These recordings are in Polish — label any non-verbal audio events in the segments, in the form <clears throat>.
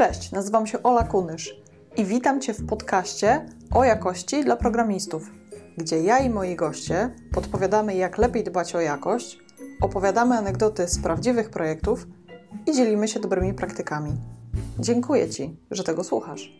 Cześć, nazywam się Ola Kunysz i witam Cię w podcaście o jakości dla programistów, gdzie ja i moi goście podpowiadamy, jak lepiej dbać o jakość, opowiadamy anegdoty z prawdziwych projektów i dzielimy się dobrymi praktykami. Dziękuję Ci, że tego słuchasz.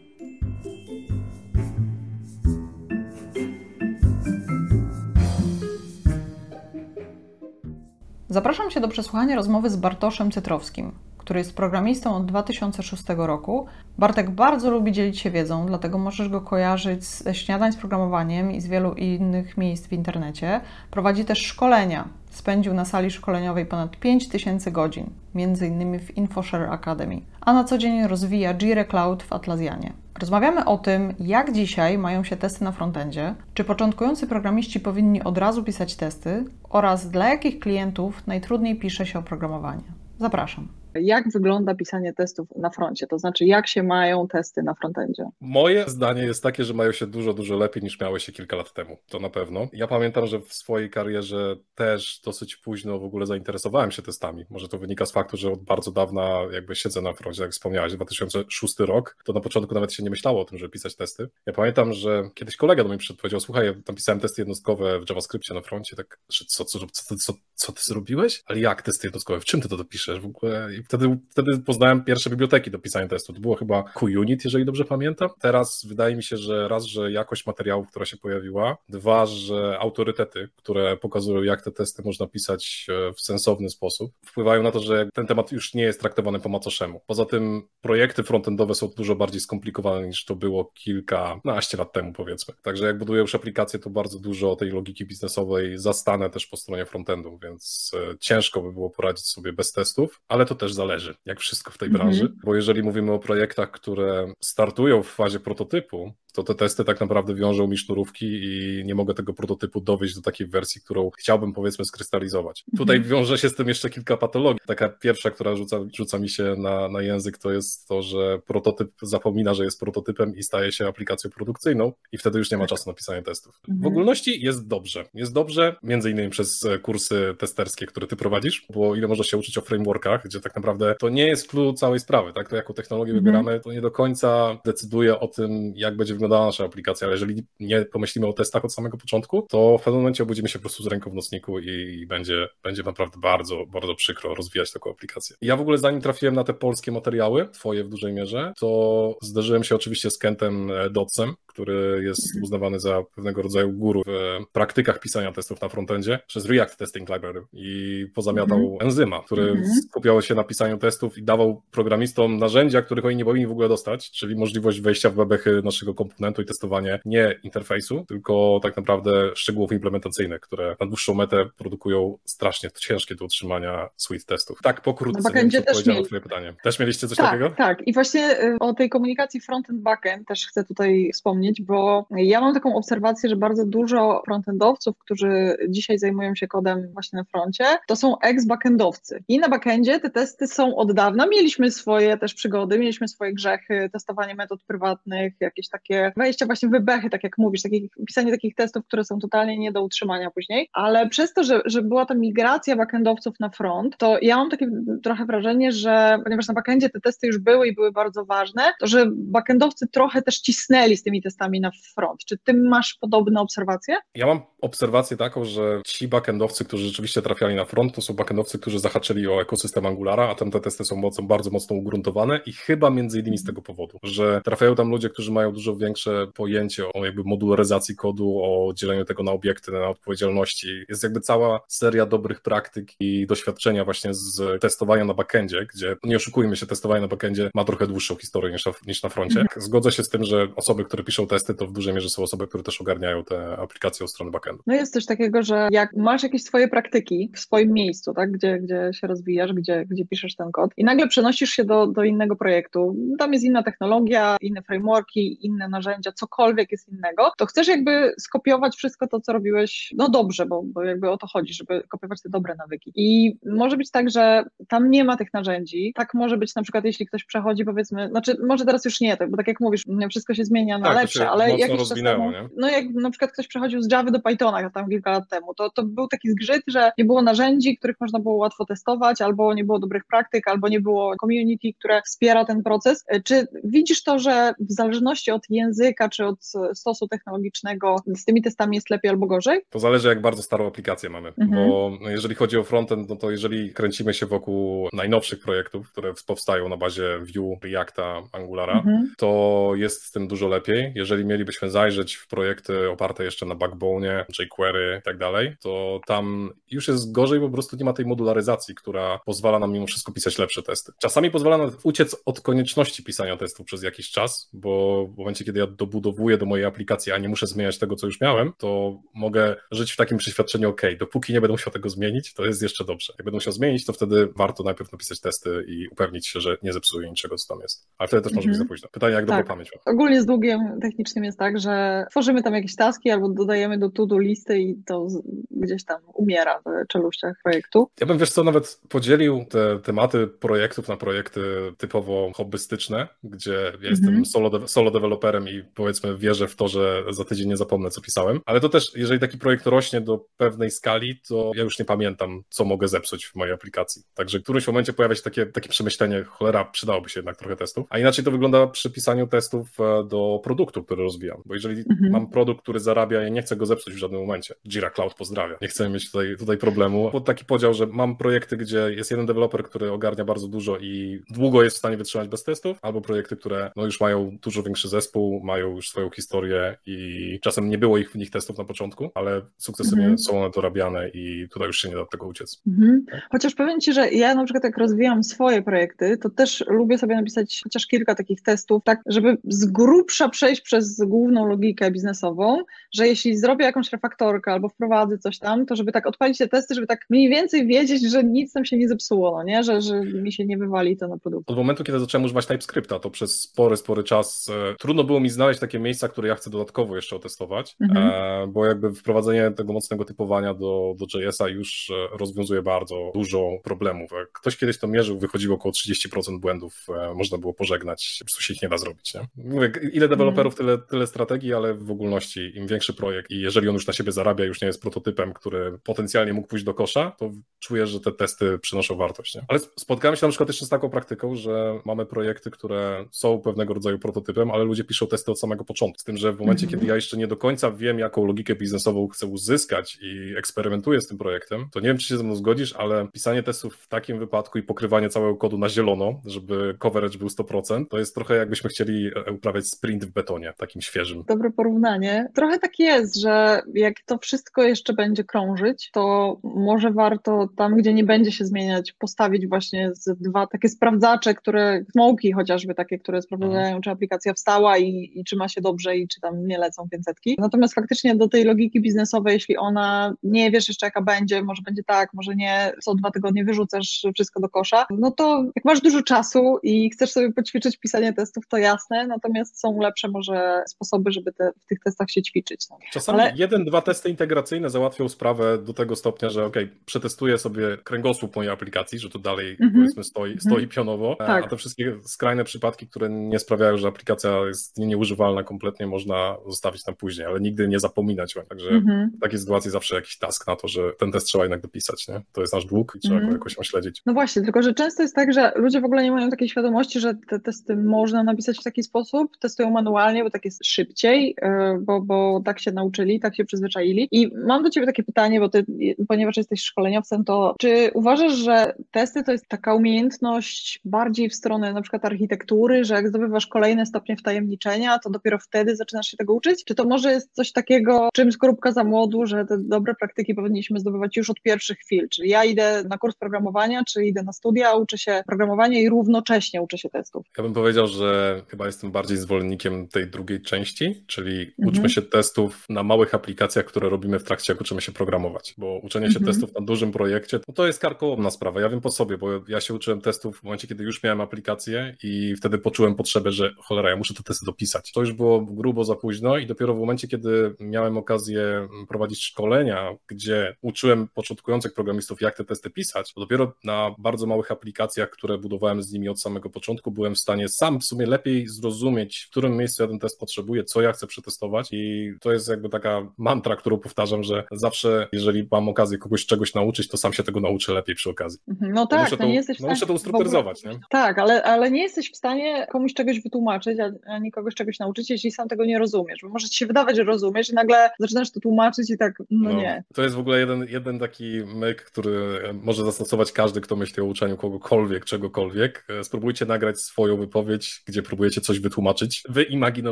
Zapraszam Cię do przesłuchania rozmowy z Bartoszem Cytrowskim, który jest programistą od 2006 roku. Bartek bardzo lubi dzielić się wiedzą, dlatego możesz go kojarzyć ze śniadań z programowaniem i z wielu innych miejsc w internecie. Prowadzi też szkolenia. Spędził na sali szkoleniowej ponad 5000 godzin, m.in. w InfoShare Academy, a na co dzień rozwija Jira Cloud w Atlassianie. Rozmawiamy o tym, jak dzisiaj mają się testy na frontendzie, czy początkujący programiści powinni od razu pisać testy oraz dla jakich klientów najtrudniej pisze się oprogramowanie. Zapraszam. Jak wygląda pisanie testów na froncie? To znaczy, jak się mają testy na frontendzie? Moje zdanie jest takie, że mają się dużo, dużo lepiej niż miały się kilka lat temu. To na pewno. Ja pamiętam, że w swojej karierze też dosyć późno w ogóle zainteresowałem się testami. Może to wynika z faktu, że od bardzo dawna jakby siedzę na froncie, jak wspomniałeś, 2006 rok, to na początku nawet się nie myślało o tym, żeby pisać testy. Ja pamiętam, że kiedyś kolega do mnie przyszedł, słuchaj, ja tam pisałem testy jednostkowe w JavaScriptie na froncie, tak, że co, co, co, co, co ty zrobiłeś? Ale jak testy jednostkowe? W czym ty to dopiszesz w ogóle? Wtedy, wtedy poznałem pierwsze biblioteki do pisania testu. To było chyba QUnit, jeżeli dobrze pamiętam. Teraz wydaje mi się, że raz, że jakość materiałów, która się pojawiła, dwa, że autorytety, które pokazują, jak te testy można pisać e, w sensowny sposób, wpływają na to, że ten temat już nie jest traktowany po macoszemu. Poza tym projekty frontendowe są dużo bardziej skomplikowane niż to było kilkanaście lat temu, powiedzmy. Także jak buduję już aplikację, to bardzo dużo tej logiki biznesowej zastanę też po stronie frontendu, więc e, ciężko by było poradzić sobie bez testów, ale to też zależy, jak wszystko w tej branży, mhm. bo jeżeli mówimy o projektach, które startują w fazie prototypu, to te testy tak naprawdę wiążą mi sznurówki i nie mogę tego prototypu dowieść do takiej wersji, którą chciałbym powiedzmy skrystalizować. Mhm. Tutaj wiąże się z tym jeszcze kilka patologii. Taka pierwsza, która rzuca, rzuca mi się na, na język, to jest to, że prototyp zapomina, że jest prototypem i staje się aplikacją produkcyjną i wtedy już nie ma czasu na pisanie testów. W mhm. ogólności jest dobrze. Jest dobrze, między innymi przez kursy testerskie, które ty prowadzisz, bo ile można się uczyć o frameworkach, gdzie tak naprawdę to nie jest clue całej sprawy, tak? To jako technologię mhm. wybieramy, to nie do końca decyduje o tym, jak będzie wyglądała nasza aplikacja, ale jeżeli nie pomyślimy o testach od samego początku, to w pewnym momencie obudzimy się po prostu z ręką w nocniku i będzie, będzie naprawdę bardzo, bardzo przykro rozwijać taką aplikację. Ja w ogóle zanim trafiłem na te polskie materiały, twoje w dużej mierze, to zderzyłem się oczywiście z Kentem Dotsem, który jest uznawany za pewnego rodzaju guru w praktykach pisania testów na frontendzie przez React Testing Library i pozamiatał mm -hmm. enzyma, który mm -hmm. skupiał się na pisaniu testów i dawał programistom narzędzia, których oni nie powinni w ogóle dostać, czyli możliwość wejścia w bebechy naszego komponentu i testowanie nie interfejsu, tylko tak naprawdę szczegółów implementacyjnych, które na dłuższą metę produkują strasznie ciężkie do utrzymania suite testów. Tak pokrótce, na backendzie też mieli... twoje pytanie. Też mieliście coś tak, takiego? Tak, i właśnie y, o tej komunikacji front-end-backend też chcę tutaj wspomnieć, bo ja mam taką obserwację, że bardzo dużo frontendowców, którzy dzisiaj zajmują się kodem właśnie na froncie, to są ex-backendowcy. I na backendzie te testy są od dawna. Mieliśmy swoje też przygody, mieliśmy swoje grzechy, testowanie metod prywatnych, jakieś takie wejście właśnie wybechy, tak jak mówisz, takie, pisanie takich testów, które są totalnie nie do utrzymania później, ale przez to, że, że była ta migracja backendowców na front, to ja mam takie trochę wrażenie, że ponieważ na backendzie te testy już były i były bardzo ważne, to że backendowcy trochę też cisnęli z tymi testami testami na front. Czy ty masz podobne obserwacje? Ja mam obserwację taką, że ci backendowcy, którzy rzeczywiście trafiali na front, to są backendowcy, którzy zahaczyli o ekosystem Angulara, a tam te testy są mocno, bardzo mocno ugruntowane i chyba między innymi z tego powodu, że trafiają tam ludzie, którzy mają dużo większe pojęcie o jakby modularyzacji kodu, o dzieleniu tego na obiekty, na odpowiedzialności. Jest jakby cała seria dobrych praktyk i doświadczenia właśnie z testowania na backendzie, gdzie nie oszukujmy się, testowanie na backendzie ma trochę dłuższą historię niż na, niż na froncie. Mhm. Zgodzę się z tym, że osoby, które piszą testy, to w dużej mierze są osoby, które też ogarniają te aplikacje od strony backendu. No jest coś takiego, że jak masz jakieś swoje praktyki w swoim miejscu, tak, gdzie, gdzie się rozwijasz, gdzie, gdzie piszesz ten kod i nagle przenosisz się do, do innego projektu, tam jest inna technologia, inne frameworki, inne narzędzia, cokolwiek jest innego, to chcesz jakby skopiować wszystko to, co robiłeś, no dobrze, bo, bo jakby o to chodzi, żeby kopiować te dobre nawyki. I może być tak, że tam nie ma tych narzędzi, tak może być na przykład, jeśli ktoś przechodzi, powiedzmy, znaczy może teraz już nie, tak, bo tak jak mówisz, wszystko się zmienia na tak, lepsze, ale jakiś czas temu, no jak na przykład ktoś przechodził z Java do Pythona tam kilka lat temu, to, to był taki zgrzyt, że nie było narzędzi, których można było łatwo testować, albo nie było dobrych praktyk, albo nie było community, które wspiera ten proces. Czy widzisz to, że w zależności od języka, czy od stosu technologicznego z tymi testami jest lepiej albo gorzej? To zależy, jak bardzo starą aplikację mamy, mhm. bo jeżeli chodzi o frontend, no to jeżeli kręcimy się wokół najnowszych projektów, które powstają na bazie Vue, Reacta, Angulara, mhm. to jest z tym dużo lepiej. Jeżeli mielibyśmy zajrzeć w projekty oparte jeszcze na Backbone, jQuery i tak dalej, to tam już jest gorzej, bo po prostu nie ma tej modularyzacji, która pozwala nam mimo wszystko pisać lepsze testy. Czasami pozwala nam uciec od konieczności pisania testów przez jakiś czas, bo w momencie, kiedy ja dobudowuję do mojej aplikacji, a nie muszę zmieniać tego, co już miałem, to mogę żyć w takim przeświadczeniu, ok, dopóki nie będę musiał tego zmienić, to jest jeszcze dobrze. Jak będę musiał zmienić, to wtedy warto najpierw napisać testy i upewnić się, że nie zepsuję niczego, co tam jest. Ale wtedy też może być mhm. za późno. Pytanie, jak tak. długo pamięć ma. Ogólnie z długiem technicznym jest tak, że tworzymy tam jakieś taski albo dodajemy do to-do listy i to gdzieś tam umiera w czeluściach projektu. Ja bym, wiesz co, nawet podzielił te tematy projektów na projekty typowo hobbystyczne, gdzie ja jestem mhm. solo, de solo deweloperem i powiedzmy wierzę w to, że za tydzień nie zapomnę, co pisałem. Ale to też, jeżeli taki projekt rośnie do pewnej skali, to ja już nie pamiętam, co mogę zepsuć w mojej aplikacji. Także w którymś momencie pojawia się takie, takie przemyślenie, cholera, przydałoby się jednak trochę testów. A inaczej to wygląda przy pisaniu testów e, do produktu, który rozwijam. Bo jeżeli mhm. mam produkt, który zarabia, ja nie chcę go zepsuć w żadnym momencie. Jira Cloud pozdrawia. Nie chcę mieć tutaj, tutaj problemu. Bo taki podział, że mam projekty, gdzie jest jeden deweloper, który ogarnia bardzo dużo i długo jest w stanie wytrzymać bez testów, albo projekty, które no, już mają dużo większy zespół, mają już swoją historię i czasem nie było ich w nich testów na początku, ale sukcesywnie mhm. są one dorabiane i tutaj już się nie da tego uciec. Mhm. Chociaż powiem Ci, że ja na przykład jak rozwijam swoje projekty, to też lubię sobie napisać chociaż kilka takich testów, tak żeby z grubsza przejść przez główną logikę biznesową, że jeśli zrobię jakąś refaktorkę albo wprowadzę coś tam, to żeby tak odpalić te testy, żeby tak mniej więcej wiedzieć, że nic tam się nie zepsuło, no nie? Że, że mi się nie wywali to na produkt. Od momentu, kiedy zacząłem używać TypeScripta, to przez spory, spory czas e, trudno było mi znaleźć takie miejsca, które ja chcę dodatkowo jeszcze otestować, mhm. e, bo jakby wprowadzenie tego mocnego typowania do, do JS-a już e, rozwiązuje bardzo dużo problemów. Jak ktoś kiedyś to mierzył, wychodziło około 30% błędów, e, można było pożegnać, po prostu się ich nie da zrobić. Nie? Mówię, ile deweloperów, tyle, tyle strategii, ale w ogólności im większy projekt i jeżeli on już na siebie zarabia, już nie jest prototypem, który potencjalnie mógł pójść do kosza, to czuję, że te testy przynoszą wartość. Nie? Ale spotkałem się na przykład jeszcze z taką praktyką, że mamy projekty, które są pewnego rodzaju prototypem, ale ludzie piszą testy od samego początku. Z tym, że w momencie, mm -hmm. kiedy ja jeszcze nie do końca wiem, jaką logikę biznesową chcę uzyskać i eksperymentuję z tym projektem, to nie wiem, czy się ze mną zgodzisz, ale pisanie testów w takim wypadku i pokrywanie całego kodu na zielono, żeby coverage był 100%, to jest trochę jakbyśmy chcieli e, uprawiać sprint w betonie, takim świeżym. Dobre porównanie. Trochę tak jest, że jak to wszystko jeszcze będzie krążyć, to może warto tam, gdzie nie będzie się zmieniać, postawić właśnie z dwa takie sprawdzacze, które, smoki chociażby takie, które sprawdzają, mhm. czy aplikacja wstała i, i czy ma się dobrze i czy tam nie lecą pięćsetki. Natomiast faktycznie do tej logiki biznesowej, jeśli ona nie wiesz jeszcze jaka będzie, może będzie tak, może nie, co dwa tygodnie wyrzucasz wszystko do kosza, no to jak masz dużo czasu i chcesz sobie poćwiczyć pisanie testów, to jasne, natomiast są lepsze może sposoby, żeby te, w tych testach się ćwiczyć. No. Czasami Ale... jeden, dwa testy integracyjne załatwią sprawę do tego stopnia, że ok, przetestuję sobie kręgosłup mojej aplikacji, że to dalej mm -hmm. powiedzmy stoi, stoi mm -hmm. pionowo, tak. a te wszystkie skrajne przypadki, które nie sprawiają, że aplikacja jest nieużywalna kompletnie, można zostawić tam później, ale nigdy nie zapominać o. Także mm -hmm. w takiej sytuacji zawsze jakiś task na to, że ten test trzeba jednak dopisać, nie? To jest nasz dług i trzeba go mhm. jakoś ośledzić. No właśnie, tylko że często jest tak, że ludzie w ogóle nie mają takiej świadomości, że te testy można napisać w taki sposób, testują manualnie, bo tak jest szybciej, e, bo, bo tak się nauczyli, tak się przyzwyczaili. I mam do Ciebie takie pytanie, bo Ty, ponieważ jesteś szkoleniowcem, to czy uważasz, że testy to jest taka umiejętność bardziej w stronę na przykład architektury, że jak zdobywasz kolejne stopnie wtajemniczenia, to dopiero wtedy zaczynasz się tego uczyć? Czy to może jest coś takiego, czym skorupka za młodu, że te dobre praktyki powinniśmy zdobywać już od pierwszych chwil? Czyli ja idę na kurs programowania, czy idę na studia, uczę się programowania i równocześnie uczę się testów? Ja bym powiedział, że chyba jestem bardziej zwolennikiem tej drugiej części, czyli mhm. uczmy się testów na małych aplikacjach, które robimy w trakcie, jak uczymy się programować, bo uczenie się mhm. testów na dużym projekcie, no to jest karkołomna sprawa. Ja wiem po sobie, bo ja się uczyłem testów w momencie, kiedy już miałem aplikację i wtedy poczułem potrzebę, że cholera, ja muszę te testy dopisać. To już było grubo za późno i dopiero w momencie, kiedy miałem okazję prowadzić szkolenia, gdzie uczyłem początkujących programistów, jak te testy pisać, to dopiero na bardzo małych aplikacjach, które budowałem z nimi od samego początku, byłem w stanie sam w sumie lepiej zrozumieć, w którym miejscu ja ten test potrzebuje, co ja chcę przetestować i to jest jakby taka mantra, którą powtarzam, że zawsze, jeżeli mam okazję kogoś czegoś nauczyć, to sam się tego nauczę lepiej przy okazji. Mhm. No tak, muszę to to, nie jesteś w no stanie... muszę to ustrukturyzować, nie? Tak, ale, ale nie jesteś w stanie komuś czegoś wytłumaczyć, ani kogoś czegoś nauczyć, jeśli sam tego nie rozumiesz, bo może ci się wydawać, że rozumiesz i nagle zaczynasz to tłumaczyć i tak, no, no nie. To jest w ogóle jeden, jeden taki myk, który może zastosować każdy, kto myśli o uczeniu kogokolwiek, czegokolwiek. Spróbujcie nagrać swoją wypowiedź, gdzie próbujecie coś wytłumaczyć,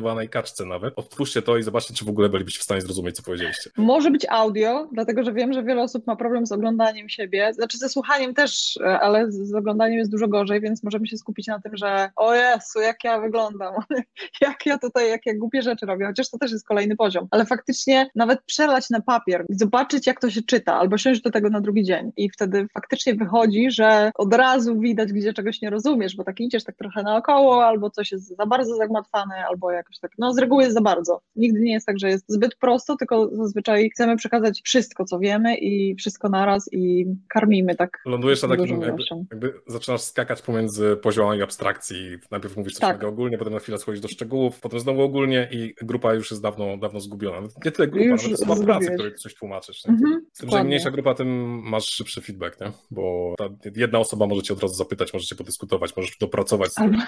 wyimaginowanej kaczce nawet. Odtwórzcie to i zobaczcie, czy w ogóle bylibyście w stanie zrozumieć, co powiedzieliście. Może być audio, dlatego że wiem, że wiele osób ma problem z oglądaniem siebie, znaczy ze słuchaniem też, ale z oglądaniem jest dużo gorzej, więc możemy się skupić na tym, że o Jezu, jak ja wyglądam, <laughs> jak ja tutaj, jakie głupie rzeczy robię, chociaż to też jest kolejny poziom, ale faktycznie nawet przelać na papier zobaczyć, jak to się czyta, albo siąść do tego na drugi dzień. I wtedy faktycznie wychodzi, że od razu widać, gdzie czegoś nie rozumiesz, bo tak idziesz tak trochę naokoło, albo coś jest za bardzo zagmatwane, albo jakoś tak, no z reguły jest za bardzo. Nigdy nie jest tak, że jest zbyt prosto, tylko zazwyczaj chcemy przekazać wszystko, co wiemy i wszystko naraz i karmimy tak. Lądujesz na takim, jakby, jakby, zaczynasz skakać pomiędzy poziomami abstrakcji. Najpierw mówisz coś tak. ogólnie, potem na chwilę schodzisz do szczegółów, potem znowu ogólnie i grupa już jest dawno, dawno zgubiona. Nie tyle grupa, już nawet chyba pracy, której coś tłumaczysz. Mhm, Z tym, że im mniejsza grupa, tym masz szybszy feedback, nie? Bo jedna osoba może cię od razu zapytać, możecie podyskutować, możesz dopracować albo,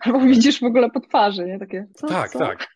albo widzisz w ogóle po twarzy, nie? Takie, co, tak, co? tak.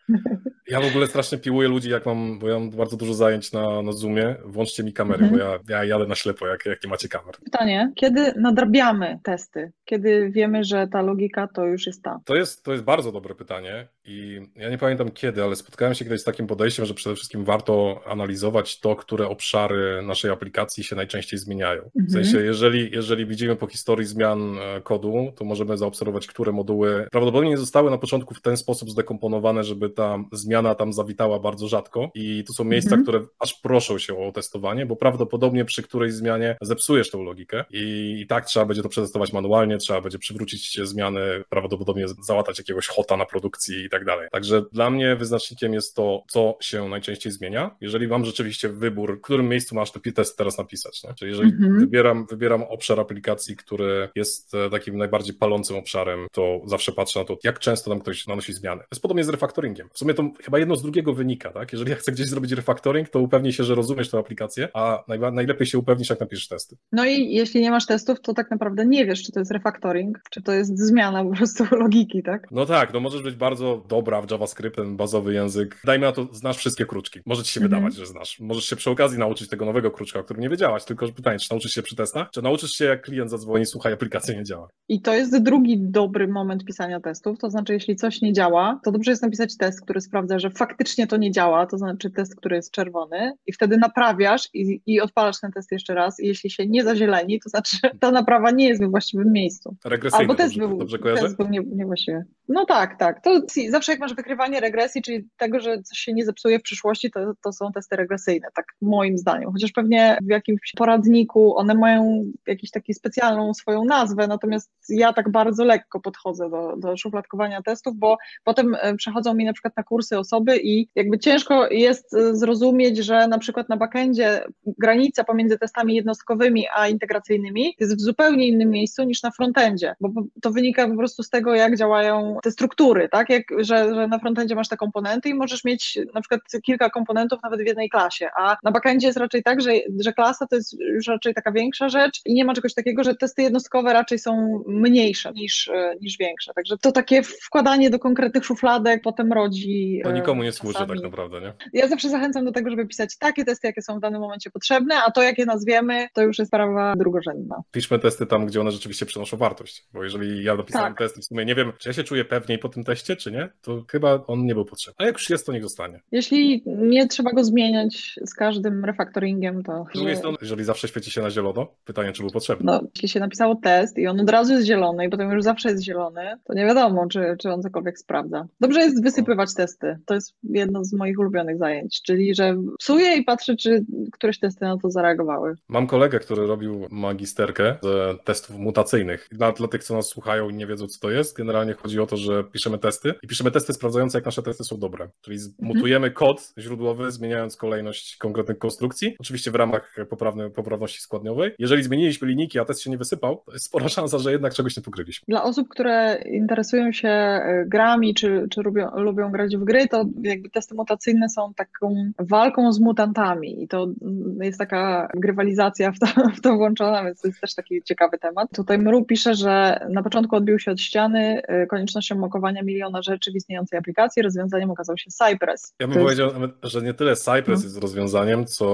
Ja w ogóle strasznie piłuję ludzi, jak mam, bo ja mam bardzo dużo zajęć na, na Zoomie, włączcie mi kamery, mhm. bo ja, ja jadę na ślepo, jak, jak nie macie kamer. Pytanie, kiedy nadrabiamy testy? Kiedy wiemy, że ta logika to już jest ta? To jest, to jest bardzo dobre pytanie i ja nie pamiętam kiedy, ale spotkałem się kiedyś z takim podejściem, że przede wszystkim warto analizować to, które obszary naszej aplikacji się najczęściej zmieniają. Mhm. W sensie, jeżeli, jeżeli widzimy po historii zmian e, kodu, to możemy zaobserwować, które moduły prawdopodobnie nie zostały na początku w ten sposób zdekomponowane, żeby ta zmiana tam zawitała bardzo rzadko i to są miejsca, mhm. które aż proszą się o testowanie, bo prawdopodobnie przy którejś zmianie zepsujesz tą logikę i, i tak trzeba będzie to przetestować manualnie, trzeba będzie przywrócić zmiany, prawdopodobnie załatać jakiegoś hota na produkcji i tak dalej. Także dla mnie wyznacznikiem jest to, co się najczęściej zmienia. Jeżeli mam rzeczywiście wybór, w którym miejscu masz te test teraz napisać, nie? czyli jeżeli mhm. wybieram, wybieram obszar aplikacji, który jest e, takim najbardziej palącym obszarem, to zawsze patrzę na to, jak często tam ktoś nanosi zmiany. To jest podobnie z refaktoringiem. W sumie to chyba jedno z drugiego wynika, tak? Jeżeli ja chcę gdzieś zrobić refaktoring, to upewnij się, że rozumiesz tę aplikację, a najlepiej się upewnisz, jak napiszesz testy. No i jeśli nie masz testów, to tak naprawdę nie wiesz, czy to jest refaktoring, czy to jest zmiana po prostu <laughs> logiki, tak? No tak, no możesz być bardzo dobra w JavaScript, ten bazowy język. Dajmy na to, znasz wszystkie kruczki. Może ci się mhm. wydawać, że znasz. Możesz się przy okazji nauczyć tego nowego kruczka, o którym nie wiedziałaś, tylko pytanie, czy nauczysz się przy testach, czy nauczysz się, jak klient zadzwoni, słuchaj, aplikacja nie działa. I to jest drugi dobry moment pisania testów, to znaczy, jeśli coś nie działa, to dobrze jest napisać test, który sprawdza, że faktycznie to nie działa, to znaczy test, który jest czerwony i wtedy naprawiasz i, i odpalasz ten test jeszcze raz i jeśli się nie zazieleni, to znaczy, <laughs> ta naprawa nie jest we właściwym miejscu. Regresyjny, Albo test dobrze, był, dobrze Test był nie, niewłaściwy. No tak, tak. To zawsze jak masz wykrywanie regresji, czyli tego, że coś się nie zepsuje w przyszłości, to, to są testy regresyjne, tak moim zdaniem. Chociaż pewnie w jakimś poradniku one mają jakąś taką specjalną swoją nazwę, natomiast ja tak bardzo lekko podchodzę do, do szufladkowania testów, bo potem e, przechodzą mi na przykład na kursy osoby i jakby ciężko jest e, zrozumieć, że na przykład na backendzie granica pomiędzy testami jednostkowymi a integracyjnymi jest w zupełnie innym miejscu niż na frontendzie, bo to wynika po prostu z tego, jak działają te struktury, tak? Jak, że, że na frontendzie masz te komponenty i możesz mieć na przykład kilka komponentów nawet w jednej klasie, a na backendzie jest raczej tak, że, że klasa to jest już raczej taka większa rzecz i nie ma czegoś takiego, że testy jednostkowe raczej są mniejsze niż, niż większe. Także to takie wkładanie do konkretnych szufladek potem rodzi. To nikomu nie służy tak naprawdę, nie? Ja zawsze zachęcam do tego, żeby pisać takie testy, jakie są w danym momencie potrzebne, a to, jakie nazwiemy, to już jest sprawa drugorzędna. Piszmy testy tam, gdzie one rzeczywiście przynoszą wartość, bo jeżeli ja napisałem tak. testy, w sumie nie wiem, czy ja się czuję pewniej po tym teście, czy nie, to chyba on nie był potrzebny. A jak już jest, to niech zostanie. Jeśli nie trzeba go zmieniać z każdym refaktoringiem, to... Z drugiej strony, jeżeli zawsze świeci się na zielono, pytanie, czy był potrzebny. No, jeśli się napisało test i on od razu jest zielony i potem już zawsze jest zielony, to nie wiadomo, czy, czy on cokolwiek sprawdza. Dobrze jest wysypywać testy. To jest jedno z moich ulubionych zajęć, czyli że psuję i patrzę, czy któreś testy na to zareagowały. Mam kolegę, który robił magisterkę z testów mutacyjnych. Dla, dla tych, co nas słuchają i nie wiedzą, co to jest, generalnie chodzi o to, to, że piszemy testy i piszemy testy sprawdzające, jak nasze testy są dobre. Czyli mutujemy kod źródłowy, zmieniając kolejność konkretnych konstrukcji, oczywiście w ramach poprawnej, poprawności składniowej. Jeżeli zmieniliśmy linijki, a test się nie wysypał, to jest spora szansa, że jednak czegoś nie pokryliśmy. Dla osób, które interesują się e, grami, czy, czy lubią, lubią grać w gry, to jakby testy mutacyjne są taką walką z mutantami i to jest taka grywalizacja w to, <laughs> w to włączona, więc to jest też taki ciekawy temat. Tutaj Mru pisze, że na początku odbił się od ściany e, koniecznością mokowania miliona rzeczy w istniejącej aplikacji. Rozwiązaniem okazał się Cypress. Ja bym powiedział, że nie tyle Cypress hmm. jest rozwiązaniem, co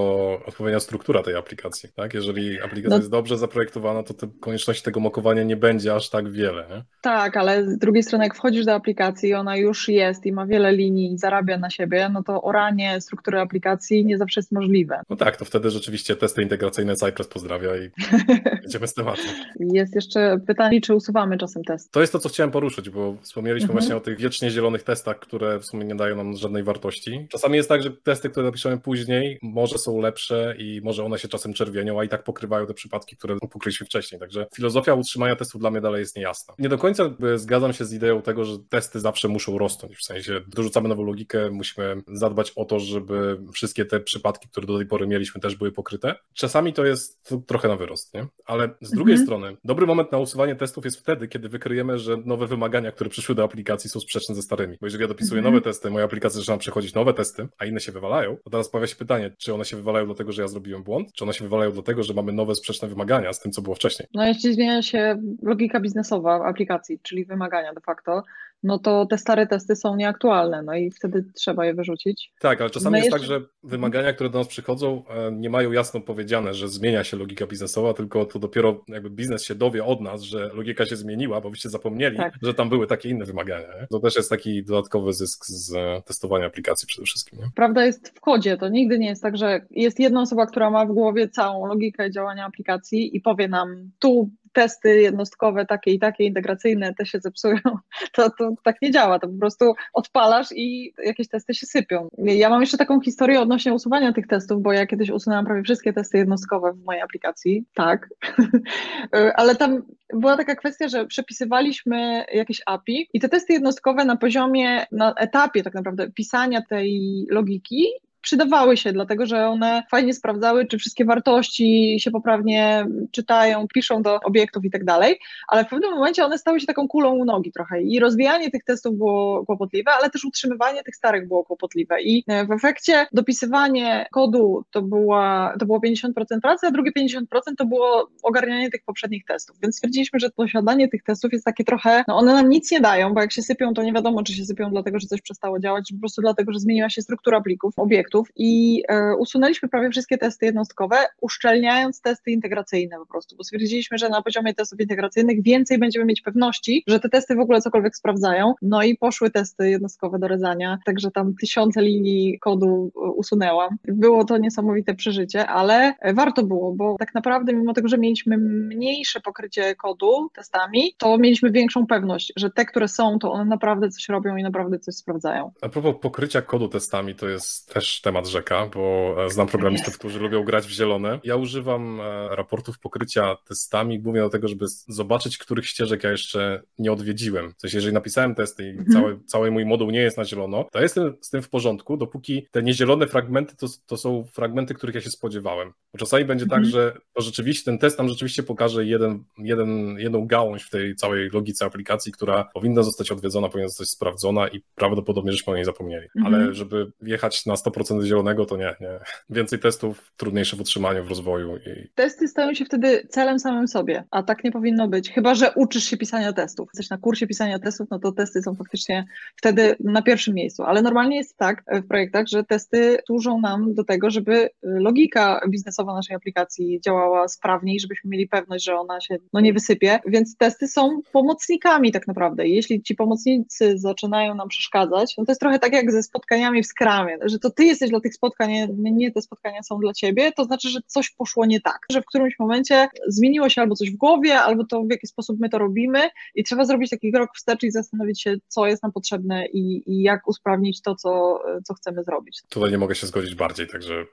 odpowiednia struktura tej aplikacji. Tak? Jeżeli aplikacja no... jest dobrze zaprojektowana, to te konieczności tego mokowania nie będzie aż tak wiele. Nie? Tak, ale z drugiej strony, jak wchodzisz do aplikacji i ona już jest i ma wiele linii i zarabia na siebie, no to oranie struktury aplikacji nie zawsze jest możliwe. No tak, to wtedy rzeczywiście testy integracyjne Cypress pozdrawia i <laughs> idziemy z tematem. Jest jeszcze pytanie, czy usuwamy czasem test. To jest to, co chciałem poruszyć, bo wspomnieliśmy mhm. właśnie o tych wiecznie zielonych testach, które w sumie nie dają nam żadnej wartości. Czasami jest tak, że testy, które napiszemy później, może są lepsze i może one się czasem czerwienią, a i tak pokrywają te przypadki, które pokryliśmy wcześniej. Także filozofia utrzymania testów dla mnie dalej jest niejasna. Nie do końca zgadzam się z ideą tego, że testy zawsze muszą rosnąć. W sensie dorzucamy nową logikę, musimy zadbać o to, żeby wszystkie te przypadki, które do tej pory mieliśmy, też były pokryte. Czasami to jest trochę na wyrost, nie? Ale z drugiej mhm. strony, dobry moment na usuwanie testów jest wtedy, kiedy wykryjemy, że nowe wymagania, które przyszły do aplikacji są sprzeczne ze starymi. Bo jeżeli ja dopisuję mhm. nowe testy, moja aplikacja zaczyna przechodzić nowe testy, a inne się wywalają, to teraz pojawia się pytanie, czy one się wywalają dlatego, że ja zrobiłem błąd, czy one się wywalają dlatego, że mamy nowe sprzeczne wymagania z tym, co było wcześniej. No jeśli zmienia się logika biznesowa aplikacji, czyli wymagania de facto, no to te stare testy są nieaktualne, no i wtedy trzeba je wyrzucić. Tak, ale czasami no jest jeszcze... tak, że wymagania, które do nas przychodzą, e, nie mają jasno powiedziane, że zmienia się logika biznesowa, tylko to dopiero jakby biznes się dowie od nas, że logika się zmieniła, bo byście zapomnieli, tak. że tam były takie inne wymagania. Nie? To też jest taki dodatkowy zysk z testowania aplikacji przede wszystkim. Nie? Prawda jest w kodzie, to nigdy nie jest tak, że jest jedna osoba, która ma w głowie całą logikę działania aplikacji i powie nam, tu testy jednostkowe, takie i takie, integracyjne, te się zepsują, <laughs> to, to tak nie działa, to po prostu odpalasz i jakieś testy się sypią. Ja mam jeszcze taką historię odnośnie usuwania tych testów, bo ja kiedyś usunęłam prawie wszystkie testy jednostkowe w mojej aplikacji, tak, <laughs> ale tam była taka kwestia, że przepisywaliśmy jakieś API i te testy jednostkowe na poziomie, na etapie tak naprawdę pisania tej logiki przydawały się, dlatego że one fajnie sprawdzały, czy wszystkie wartości się poprawnie czytają, piszą do obiektów i tak dalej, ale w pewnym momencie one stały się taką kulą u nogi trochę. I rozwijanie tych testów było kłopotliwe, ale też utrzymywanie tych starych było kłopotliwe. I e, w efekcie dopisywanie kodu to, była, to było 50% pracy, a drugie 50% to było ogarnianie tych poprzednich testów, więc stwierdziliśmy, że posiadanie tych testów jest takie trochę, no one nam nic nie dają, bo jak się sypią, to nie wiadomo, czy się sypią dlatego, że coś przestało działać, czy po prostu dlatego, że zmieniła się struktura plików, obiektów, i e, usunęliśmy prawie wszystkie testy jednostkowe, uszczelniając testy integracyjne po prostu, bo stwierdziliśmy, że na poziomie testów integracyjnych więcej będziemy mieć pewności, że te testy w ogóle cokolwiek sprawdzają. No i poszły testy jednostkowe do rezania, także tam tysiące linii kodu e, usunęłam. Było to niesamowite przeżycie, ale warto było, bo tak naprawdę mimo tego, że mieliśmy mniejsze pokrycie kodu testami, to mieliśmy większą pewność, że te, które są, to one naprawdę coś robią i naprawdę coś sprawdzają. A propos pokrycia kodu testami, to jest też temat rzeka, bo e, znam programistów, którzy lubią grać w zielone. Ja używam e, raportów pokrycia testami głównie do tego, żeby zobaczyć, których ścieżek ja jeszcze nie odwiedziłem. W sensie, jeżeli napisałem testy i mhm. cały, cały mój moduł nie jest na zielono, to jestem z tym w porządku, dopóki te niezielone fragmenty to, to są fragmenty, których ja się spodziewałem. Bo czasami będzie tak, mhm. tak, że to rzeczywiście ten test nam rzeczywiście pokaże jeden, jeden, jedną gałąź w tej całej logice aplikacji, która powinna zostać odwiedzona, powinna zostać sprawdzona i prawdopodobnie żeśmy o niej zapomnieli. Mhm. Ale żeby wjechać na 100% 100% zielonego, to nie, nie. Więcej testów, trudniejsze w utrzymaniu, w rozwoju. I... Testy stają się wtedy celem samym sobie, a tak nie powinno być. Chyba, że uczysz się pisania testów. Jesteś na kursie pisania testów, no to testy są faktycznie wtedy na pierwszym miejscu. Ale normalnie jest tak w projektach, że testy służą nam do tego, żeby logika biznesowa naszej aplikacji działała sprawniej, żebyśmy mieli pewność, że ona się no, nie wysypie. Więc testy są pomocnikami tak naprawdę. jeśli ci pomocnicy zaczynają nam przeszkadzać, no to jest trochę tak jak ze spotkaniami w skramie, że to ty jesteś jesteś dla tych spotkań, nie, nie te spotkania są dla ciebie, to znaczy, że coś poszło nie tak, że w którymś momencie zmieniło się albo coś w głowie, albo to w jaki sposób my to robimy i trzeba zrobić taki krok wstecz i zastanowić się, co jest nam potrzebne i, i jak usprawnić to, co, co chcemy zrobić. Tutaj nie mogę się zgodzić bardziej, także...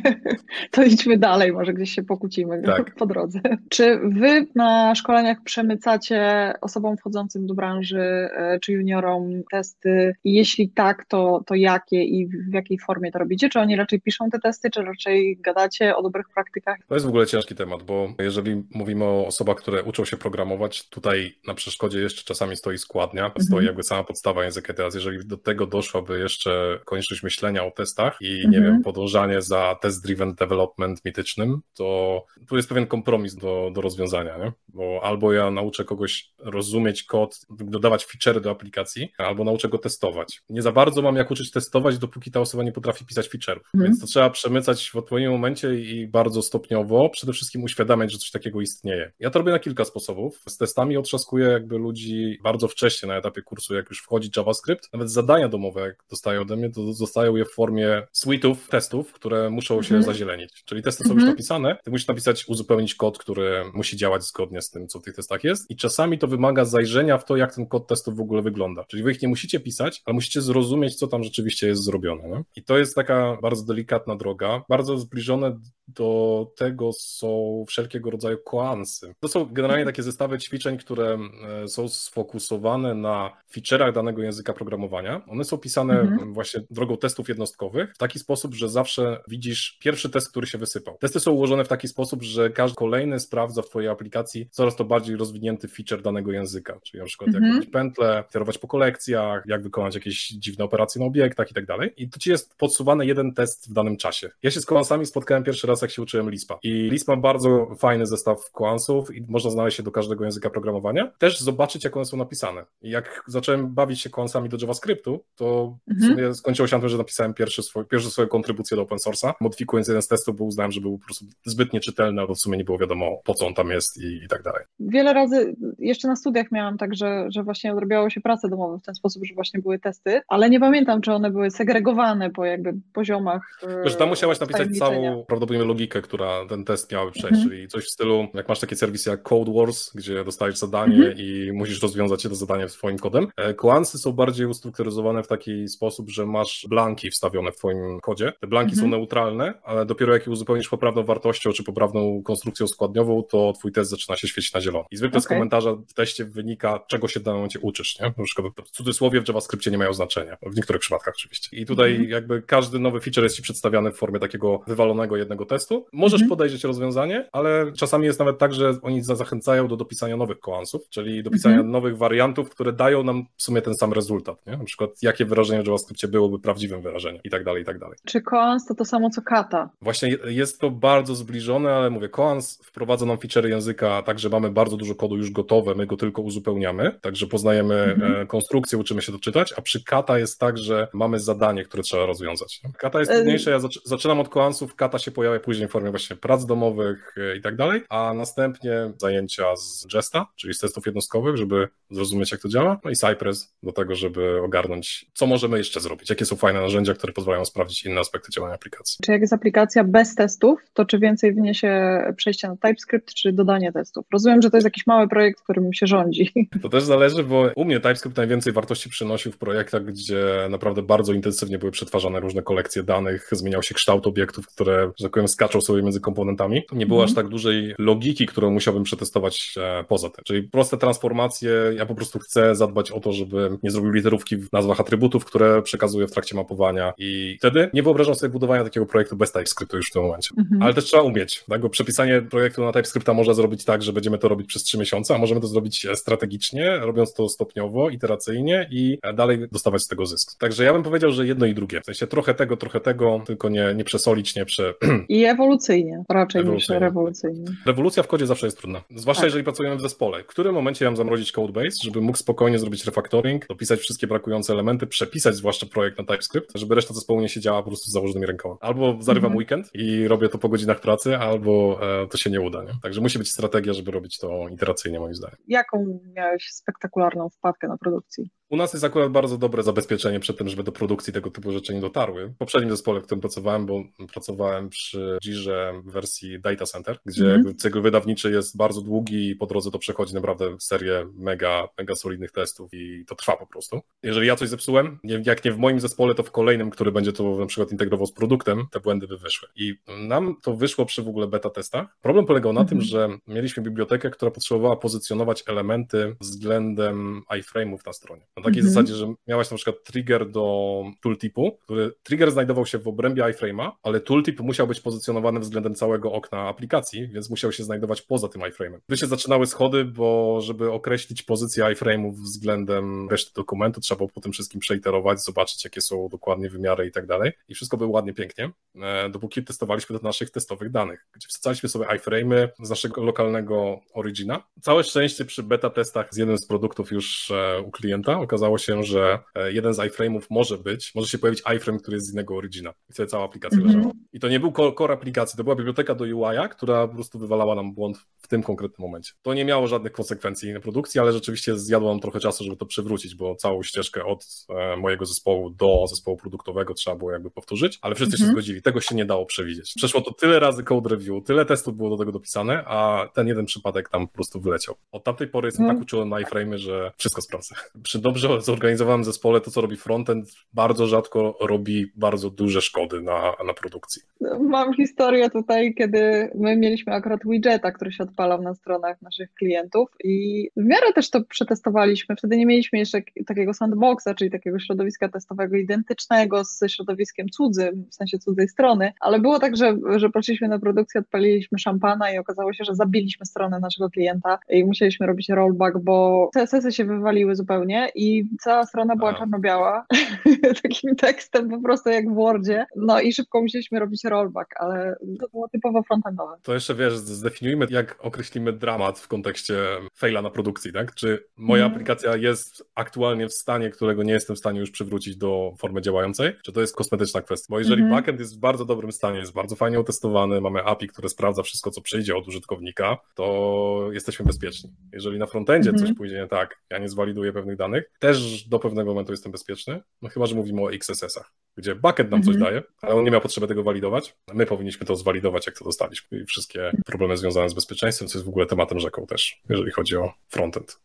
<laughs> to idźmy dalej, może gdzieś się pokłócimy tak. po drodze. Czy wy na szkoleniach przemycacie osobom wchodzącym do branży e, czy juniorom testy? Jeśli tak, to, to jakie i w jakiej formie to robicie? Czy oni raczej piszą te testy, czy raczej gadacie o dobrych praktykach? To jest w ogóle ciężki temat, bo jeżeli mówimy o osobach, które uczą się programować, tutaj na przeszkodzie jeszcze czasami stoi składnia, mhm. stoi jakby sama podstawa języka. Teraz jeżeli do tego doszłaby jeszcze konieczność myślenia o testach i nie mhm. wiem, podążanie za test-driven development mitycznym, to tu jest pewien kompromis do, do rozwiązania, nie? bo albo ja nauczę kogoś rozumieć kod, dodawać featurey do aplikacji, albo nauczę go testować. Nie za bardzo mam jak uczyć testować, dopóki ta osoba nie potrafi pisać feature'ów, mhm. więc to trzeba przemycać w odpowiednim momencie i bardzo stopniowo, przede wszystkim uświadamiać, że coś takiego istnieje. Ja to robię na kilka sposobów. Z testami otrzaskuję jakby ludzi bardzo wcześnie na etapie kursu, jak już wchodzi JavaScript. Nawet zadania domowe, jak dostają ode mnie, to dostają je w formie suite'ów testów, które muszą się mhm. zazielenić. Czyli testy są już mhm. napisane, ty musisz napisać, uzupełnić kod, który musi działać zgodnie z tym, co w tych testach jest i czasami to wymaga zajrzenia w to, jak ten kod testów w ogóle wygląda. Czyli wy ich nie musicie pisać, ale musicie zrozumieć, co tam rzeczywiście jest zrobione. I to jest taka bardzo delikatna droga, bardzo zbliżone do tego są wszelkiego rodzaju koansy. To są generalnie takie zestawy ćwiczeń, które e, są sfokusowane na feature'ach danego języka programowania. One są pisane mhm. właśnie drogą testów jednostkowych w taki sposób, że zawsze widzisz pierwszy test, który się wysypał. Testy są ułożone w taki sposób, że każdy kolejny sprawdza w Twojej aplikacji coraz to bardziej rozwinięty feature danego języka, czyli na przykład mhm. jak robić pętle, kierować po kolekcjach, jak wykonać jakieś dziwne operacje na obiektach i tak dalej. I to Ci jest podsuwany jeden test w danym czasie. Ja się z koansami spotkałem pierwszy raz, jak się uczyłem Lispa. I Lisp ma bardzo fajny zestaw koansów i można znaleźć się do każdego języka programowania. Też zobaczyć, jak one są napisane. I jak zacząłem bawić się koansami do JavaScriptu, to mhm. w sumie skończyło się na tym, że napisałem pierwszy swój, pierwszą swoją kontrybucję do open source'a, modyfikując jeden z testów, bo uznałem, że był po prostu zbyt nieczytelny, albo w sumie nie było wiadomo, po co on tam jest i, i tak dalej. Wiele razy jeszcze na studiach miałam tak, że, że właśnie odrobiało się prace domowe w ten sposób, że właśnie były testy, ale nie pamiętam, czy one były segregowane po jakby poziomach. Wiesz, tam musiałaś napisać całą prawdopodobnie logikę, która ten test miały przejść, mhm. czyli coś w stylu, jak masz takie serwisy jak Code Wars, gdzie dostajesz zadanie mhm. i musisz rozwiązać to zadanie swoim kodem. Koansy są bardziej ustrukturyzowane w taki sposób, że masz blanki wstawione w twoim kodzie. Te blanki mhm. są neutralne, ale dopiero jak je uzupełnisz poprawną wartością czy poprawną konstrukcją składniową, to twój test zaczyna się świecić na zielono. I zwykle okay. z komentarza w teście wynika, czego się w danym momencie uczysz, nie? Na przykład w cudzysłowie w JavaScriptie nie mają znaczenia, w niektórych przypadkach oczywiście. I tutaj mhm. jakby każdy nowy feature jest ci przedstawiany w formie takiego wywalonego jednego testu. Możesz mhm. podejrzeć rozwiązanie, ale czasami jest nawet tak, że oni zachęcają do dopisania nowych koansów, czyli dopisania mhm. nowych wariantów, które dają nam w sumie ten sam rezultat, nie? Na przykład jakie wyrażenie w JavaScriptie byłoby prawdziwym wyrażeniem i tak dalej, i tak dalej. Czy koans to to samo co kata? Właśnie jest to bardzo zbliżone, ale mówię, koans wprowadza nam feature języka tak, że mamy bardzo dużo kodu już gotowe, my go tylko uzupełniamy, także poznajemy mhm. E, konstrukcję, uczymy się to czytać, a przy kata jest tak, że mamy zadanie, które trzeba rozwiązać. Kata jest trudniejsze, ja zaczynam od koansów, kata się pojawia później w formie właśnie prac domowych e, i tak dalej, a następnie zajęcia z Jesta, czyli z testów jednostkowych, żeby zrozumieć jak to działa, no i Cypress do tego, żeby ogarnąć, co możemy jeszcze zrobić, jakie są fajne narzędzia, które pozwalają sprawdzić inne aspekty działania aplikacji. Czy jak jest aplikacja bez testów, to czy więcej wniesie przejście na TypeScript, czy dodanie testów? Rozumiem, że to jest jakiś mały projekt, którym się rządzi. <laughs> To też zależy, bo u mnie TypeScript najwięcej wartości przynosił w projektach, gdzie naprawdę bardzo intensywnie były przetwarzane różne kolekcje danych, zmieniał się kształt obiektów, które, że tak powiem, skaczą sobie między komponentami. Nie było mm. aż tak dużej logiki, którą musiałbym przetestować e, poza tym. Czyli proste transformacje, ja po prostu chcę zadbać o to, żeby nie zrobił literówki w nazwach atrybutów, które przekazuję w trakcie mapowania i wtedy nie wyobrażam sobie budowania takiego projektu bez TypeScriptu już w tym momencie. Mm -hmm. Ale też trzeba umieć, tak? bo przepisanie projektu na TypeScripta można zrobić tak, że będziemy to robić przez trzy miesiące, a możemy to zrobić e, strategicznie, robiąc to stopniowo, iteracyjnie i e, dalej dostawać z tego zysk. Także ja bym powiedział, że jedno i drugie. W sensie trochę tego, trochę tego, tylko nie, nie przesolić, nie prze... <clears throat> I ewolucyjnie, raczej ewolucyjnie. niż rewolucyjnie. Rewolucja w kodzie zawsze jest trudna. Zwłaszcza tak. jeżeli pracujemy w zespole. W którym momencie mam zamrozić codebase, żeby mógł spokojnie zrobić refactoring, dopisać wszystkie brakujące elementy, przepisać zwłaszcza projekt na TypeScript, żeby reszta zespołu nie siedziała po prostu z założonymi rękoma. Albo zarywam -hmm. weekend i robię to po godzinach pracy, albo e, to się nie uda. Nie? Także musi być strategia, żeby robić to iteracyjnie, moim zdaniem. Jaką miałeś spektakularną wpadkę na produkcji? U nas jest akurat bardzo dobre zabezpieczenie przed tym, żeby do produkcji tego typu rzeczy nie dotarły. W poprzednim zespole, w którym pracowałem, bo pracowałem przy Jirze w wersji Data Center, gdzie mm cykl wydawniczy jest bardzo długi i po drodze to przechodzi naprawdę serię mega, mega solidnych testów i to trwa po prostu. Jeżeli ja coś zepsułem, jak nie w moim zespole, to w kolejnym, który będzie to na przykład integrował z produktem, te błędy by wyszły. I nam to wyszło przy w ogóle beta testach. Problem polegał na mm tym, że mieliśmy bibliotekę, która potrzebowała pozycjonować elementy względem iframe'ów na stronie. Takiej mm -hmm. zasadzie, że miałaś na przykład trigger do tooltipu, który trigger znajdował się w obrębie iframe'a, ale tooltip musiał być pozycjonowany względem całego okna aplikacji, więc musiał się znajdować poza tym iframe'em. Tu się zaczynały schody, bo żeby określić pozycję iframe'ów względem reszty dokumentu, trzeba było po tym wszystkim przeiterować, zobaczyć jakie są dokładnie wymiary i tak dalej. I wszystko było ładnie, pięknie, e, dopóki testowaliśmy do naszych testowych danych, gdzie wsadzaliśmy sobie iframe'y z naszego lokalnego origina. Całe szczęście przy beta testach z jednym z produktów już e, u klienta okazało się, że e, jeden z iframe'ów może być, może się pojawić iframe, który jest z innego origina i wtedy cała aplikacja mm -hmm. leżała. I to nie był core aplikacji, to była biblioteka do UI, która po prostu wywalała nam błąd w tym konkretnym momencie. To nie miało żadnych konsekwencji na produkcji, ale rzeczywiście zjadło nam trochę czasu, żeby to przywrócić, bo całą ścieżkę od e, mojego zespołu do zespołu produktowego trzeba było jakby powtórzyć, ale wszyscy mm -hmm. się zgodzili, tego się nie dało przewidzieć. Przeszło to tyle razy code review, tyle testów było do tego dopisane, a ten jeden przypadek tam po prostu wyleciał. Od tamtej pory jestem mm. tak uczulony na iframe, że wszystko sprawdzę. Przy dobrze zorganizowanym zespole to, co robi frontend, bardzo rzadko robi bardzo duże szkody na, na produkcji. Mam historię tutaj, kiedy my mieliśmy akurat widgeta, który się odpalał na stronach naszych klientów i w miarę też to przetestowaliśmy. Wtedy nie mieliśmy jeszcze takiego sandboxa, czyli takiego środowiska testowego identycznego z środowiskiem cudzym, w sensie cudzej strony, ale było tak, że, że poszliśmy na produkcję, odpaliliśmy szampana i okazało się, że zabiliśmy stronę naszego klienta i musieliśmy robić rollback, bo CSS-y się wywaliły zupełnie i cała strona była czarno-biała, <laughs> takim tekstem po prostu jak w Wordzie, no i szybko musieliśmy robić rollback, ale to było typowo frontendowe. To jeszcze wiesz, zdefiniujmy jak określimy dramat w kontekście faila na produkcji, tak? Czy moja mm. aplikacja jest aktualnie w stanie, którego nie jestem w stanie już przywrócić do formy działającej, czy to jest kosmetyczna kwestia? Bo jeżeli -hmm. backend jest w bardzo dobrym stanie, jest bardzo fajnie utestowany, mamy API, które sprawdza wszystko, co przyjdzie od użytkownika, to jesteśmy bezpieczni. Jeżeli na frontendzie -hmm. coś pójdzie nie tak, ja nie zwaliduję pewnych danych, też do pewnego momentu jestem bezpieczny, no chyba, że mówimy o XSS-ach, gdzie backend nam coś mhm. daje, ale on nie miał potrzeby tego walidować. My powinniśmy to zwalidować, jak to dostaliśmy. I wszystkie problemy związane z bezpieczeństwem, co jest w ogóle tematem rzeką też, jeżeli chodzi o frontend.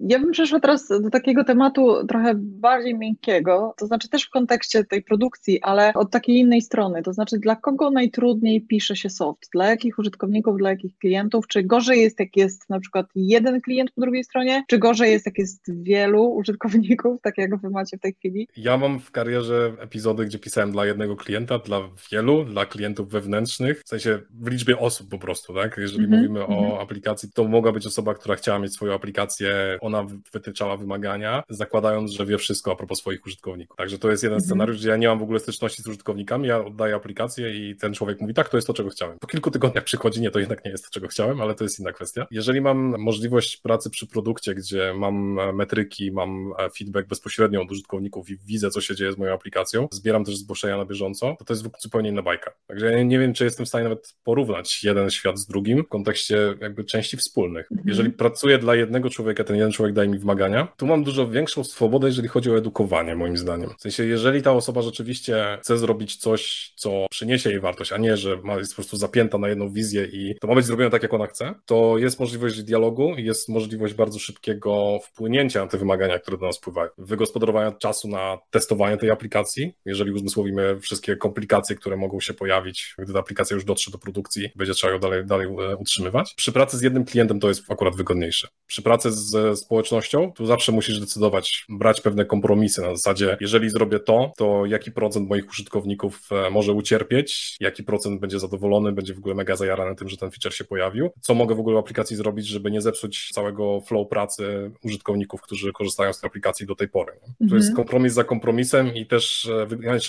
Ja bym przeszła teraz do takiego tematu trochę bardziej miękkiego, to znaczy też w kontekście tej produkcji, ale od takiej innej strony. To znaczy, dla kogo najtrudniej pisze się soft? Dla jakich użytkowników, dla jakich klientów? Czy gorzej jest, jak jest na przykład jeden klient po drugiej stronie? Czy gorzej jest, jak jest wielu <laughs> użytkowników, tak jak wy macie w tej chwili? Ja mam w karierze epizody, gdzie pisałem dla jednego klienta, dla wielu, dla klientów wewnętrznych, w sensie w liczbie osób po prostu, tak? Jeżeli mm -hmm, mówimy mm -hmm. o mhm. aplikacji, to mogła być osoba, która chciała mieć swoją aplikację ona wytyczała wymagania, zakładając, że wie wszystko a propos swoich użytkowników. Także to jest jeden mhm. scenariusz, gdzie ja nie mam w ogóle styczności z użytkownikami, ja oddaję aplikację i ten człowiek mówi, tak, to jest to, czego chciałem. Po kilku tygodniach przychodzi, nie, to jednak nie jest to, czego chciałem, ale to jest inna kwestia. Jeżeli mam możliwość pracy przy produkcie, gdzie mam metryki, mam feedback bezpośrednio od użytkowników i widzę, co się dzieje z moją aplikacją, zbieram też zgłoszenia na bieżąco, to to jest zupełnie inna bajka. Także ja nie wiem, czy jestem w stanie nawet porównać jeden świat z drugim w kontekście jakby części wspólnych. Mhm. Jeżeli pracuję dla jednego człowieka, ten jeden człowiek daje mi wymagania. Tu mam dużo większą swobodę, jeżeli chodzi o edukowanie, moim zdaniem. W sensie, jeżeli ta osoba rzeczywiście chce zrobić coś, co przyniesie jej wartość, a nie, że jest po prostu zapięta na jedną wizję i to ma być zrobione tak, jak ona chce, to jest możliwość dialogu jest możliwość bardzo szybkiego wpłynięcia na te wymagania, które do nas wpływają. Wygospodarowania czasu na testowanie tej aplikacji, jeżeli uzmysłowimy wszystkie komplikacje, które mogą się pojawić, gdy ta aplikacja już dotrze do produkcji, będzie trzeba ją dalej, dalej e, utrzymywać. Przy pracy z jednym klientem to jest akurat wygodniejsze. Przy pracy z społecznością społecznością, tu zawsze musisz decydować, brać pewne kompromisy na zasadzie, jeżeli zrobię to, to jaki procent moich użytkowników e, może ucierpieć, jaki procent będzie zadowolony, będzie w ogóle mega zajarany tym, że ten feature się pojawił, co mogę w ogóle w aplikacji zrobić, żeby nie zepsuć całego flow pracy użytkowników, którzy korzystają z tej aplikacji do tej pory. Mhm. To jest kompromis za kompromisem i też